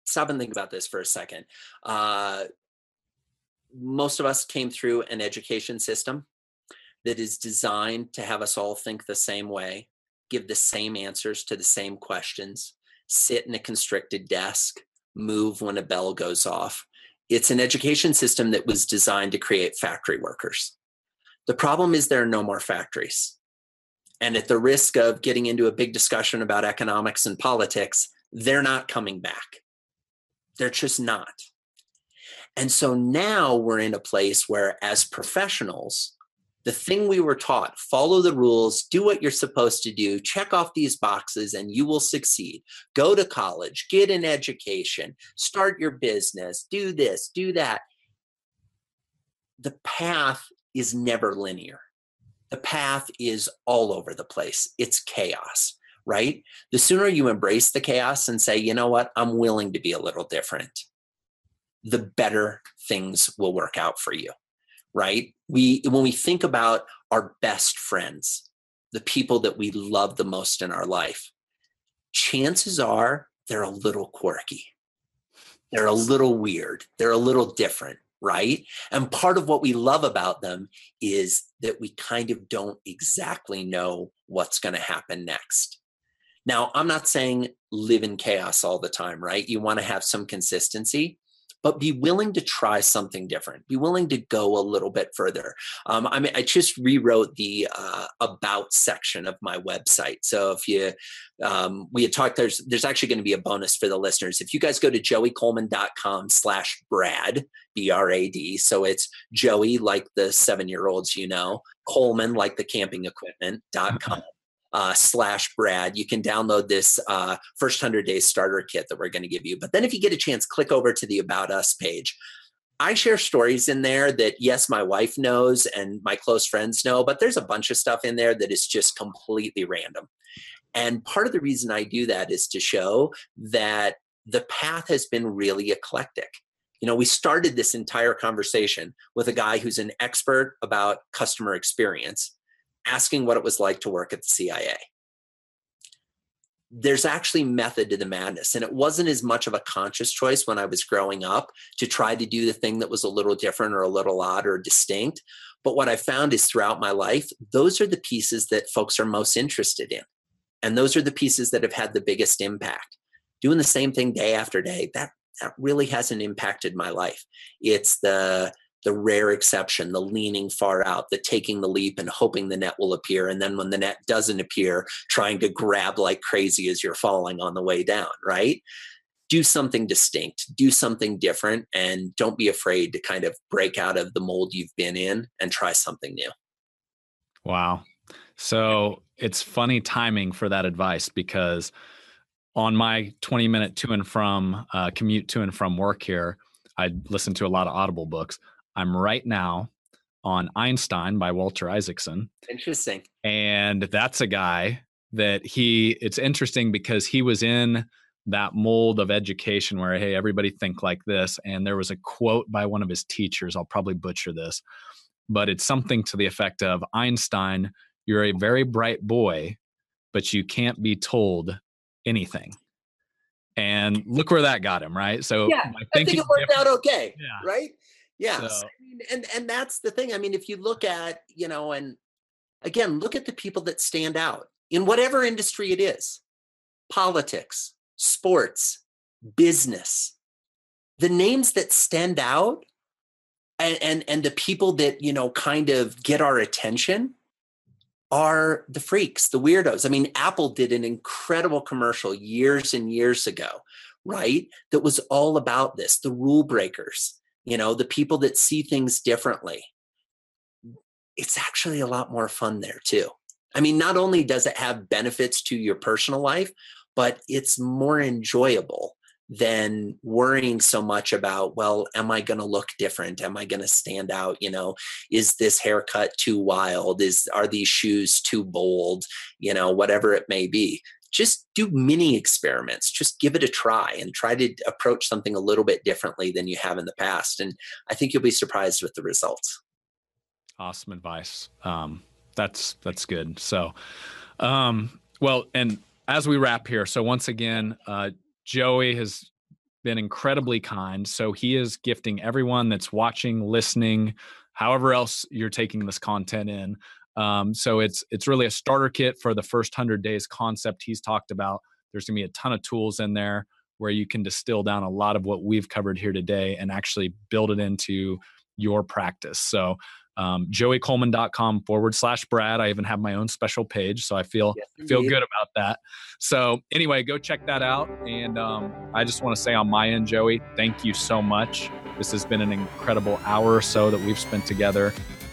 Stop and think about this for a second. Uh, most of us came through an education system that is designed to have us all think the same way, give the same answers to the same questions, sit in a constricted desk, move when a bell goes off. It's an education system that was designed to create factory workers. The problem is there are no more factories. And at the risk of getting into a big discussion about economics and politics, they're not coming back. They're just not. And so now we're in a place where, as professionals, the thing we were taught follow the rules, do what you're supposed to do, check off these boxes, and you will succeed. Go to college, get an education, start your business, do this, do that. The path is never linear. The path is all over the place. It's chaos, right? The sooner you embrace the chaos and say, you know what, I'm willing to be a little different, the better things will work out for you right? We when we think about our best friends, the people that we love the most in our life, chances are they're a little quirky. They're a little weird. They're a little different, right? And part of what we love about them is that we kind of don't exactly know what's going to happen next. Now, I'm not saying live in chaos all the time, right? You want to have some consistency, but be willing to try something different. Be willing to go a little bit further. Um, I mean, I just rewrote the uh, about section of my website. So if you, um, we had talked, there's there's actually going to be a bonus for the listeners. If you guys go to joeycoleman.com slash Brad, B R A D. So it's Joey, like the seven year olds, you know, Coleman, like the camping equipment.com uh, slash Brad. You can download this uh, first 100 days starter kit that we're going to give you. But then if you get a chance, click over to the About Us page. I share stories in there that, yes, my wife knows and my close friends know, but there's a bunch of stuff in there that is just completely random. And part of the reason I do that is to show that the path has been really eclectic. You know, we started this entire conversation with a guy who's an expert about customer experience asking what it was like to work at the CIA. There's actually method to the madness. And it wasn't as much of a conscious choice when I was growing up to try to do the thing that was a little different or a little odd or distinct. But what I found is throughout my life, those are the pieces that folks are most interested in. And those are the pieces that have had the biggest impact. Doing the same thing day after day, that that really hasn't impacted my life. It's the the rare exception, the leaning far out, the taking the leap and hoping the net will appear. And then when the net doesn't appear, trying to grab like crazy as you're falling on the way down, right? Do something distinct, do something different, and don't be afraid to kind of break out of the mold you've been in and try something new. Wow. So it's funny timing for that advice because on my 20 minute to and from uh, commute to and from work here, I listen to a lot of Audible books. I'm right now on Einstein by Walter Isaacson. Interesting. And that's a guy that he, it's interesting because he was in that mold of education where, hey, everybody think like this. And there was a quote by one of his teachers. I'll probably butcher this, but it's something to the effect of Einstein, you're a very bright boy, but you can't be told anything. And look where that got him, right? So yeah, I think it worked different. out okay, yeah. right? Yes. So. I mean, and and that's the thing. I mean, if you look at, you know, and again, look at the people that stand out in whatever industry it is. Politics, sports, business. The names that stand out and and and the people that, you know, kind of get our attention are the freaks, the weirdos. I mean, Apple did an incredible commercial years and years ago, right? That was all about this, the rule breakers you know the people that see things differently it's actually a lot more fun there too. I mean not only does it have benefits to your personal life but it's more enjoyable than worrying so much about well am i going to look different? Am i going to stand out? You know is this haircut too wild? Is are these shoes too bold? You know whatever it may be just do mini experiments just give it a try and try to approach something a little bit differently than you have in the past and i think you'll be surprised with the results awesome advice um, that's that's good so um, well and as we wrap here so once again uh, joey has been incredibly kind. So he is gifting everyone that's watching, listening, however else you're taking this content in. Um, so it's it's really a starter kit for the first hundred days concept he's talked about. There's gonna be a ton of tools in there where you can distill down a lot of what we've covered here today and actually build it into your practice. So um, joeycoleman.com forward slash Brad. I even have my own special page, so I feel yes, feel good about that. So anyway, go check that out. And um, I just want to say on my end, Joey, thank you so much. This has been an incredible hour or so that we've spent together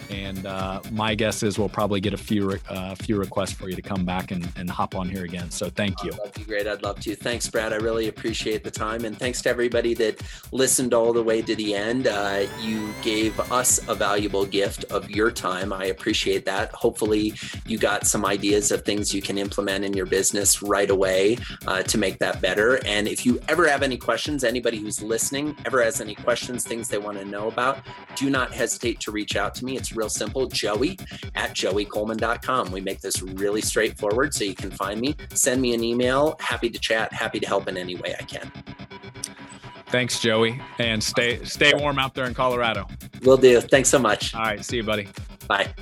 and uh, my guess is we'll probably get a few uh, few requests for you to come back and, and hop on here again. So thank you. Oh, that'd be great. I'd love to. Thanks, Brad. I really appreciate the time, and thanks to everybody that listened all the way to the end. Uh, you gave us a valuable gift of your time. I appreciate that. Hopefully, you got some ideas of things you can implement in your business right away uh, to make that better. And if you ever have any questions, anybody who's listening ever has any questions, things they want to know about, do not hesitate to reach out to me. It's real simple, joey at joeycoleman.com. We make this really straightforward so you can find me. Send me an email. Happy to chat. Happy to help in any way I can. Thanks, Joey. And stay stay warm out there in Colorado. Will do. Thanks so much. All right. See you, buddy. Bye.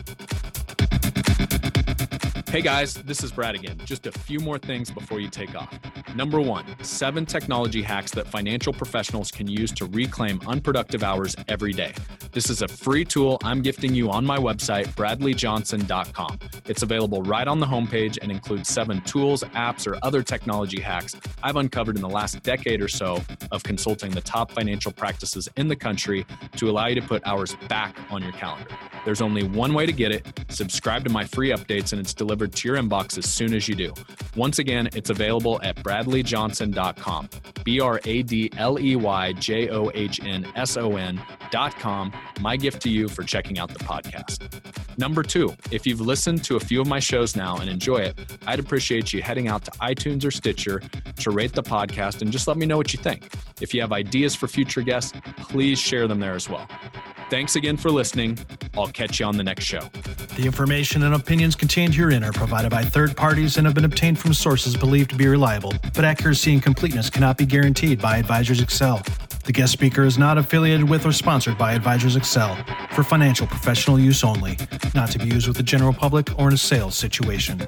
Hey guys, this is Brad again. Just a few more things before you take off. Number one, seven technology hacks that financial professionals can use to reclaim unproductive hours every day. This is a free tool I'm gifting you on my website, bradleyjohnson.com. It's available right on the homepage and includes seven tools, apps, or other technology hacks I've uncovered in the last decade or so of consulting the top financial practices in the country to allow you to put hours back on your calendar. There's only one way to get it. Subscribe to my free updates, and it's delivered to your inbox as soon as you do. Once again, it's available at bradleyjohnson.com. B R A D L E Y J O H N S O N.com. My gift to you for checking out the podcast. Number two, if you've listened to a few of my shows now and enjoy it, I'd appreciate you heading out to iTunes or Stitcher to rate the podcast and just let me know what you think. If you have ideas for future guests, please share them there as well. Thanks again for listening. I'll catch you on the next show. The information and opinions contained herein are provided by third parties and have been obtained from sources believed to be reliable, but accuracy and completeness cannot be guaranteed by Advisors Excel. The guest speaker is not affiliated with or sponsored by Advisors Excel for financial professional use only, not to be used with the general public or in a sales situation.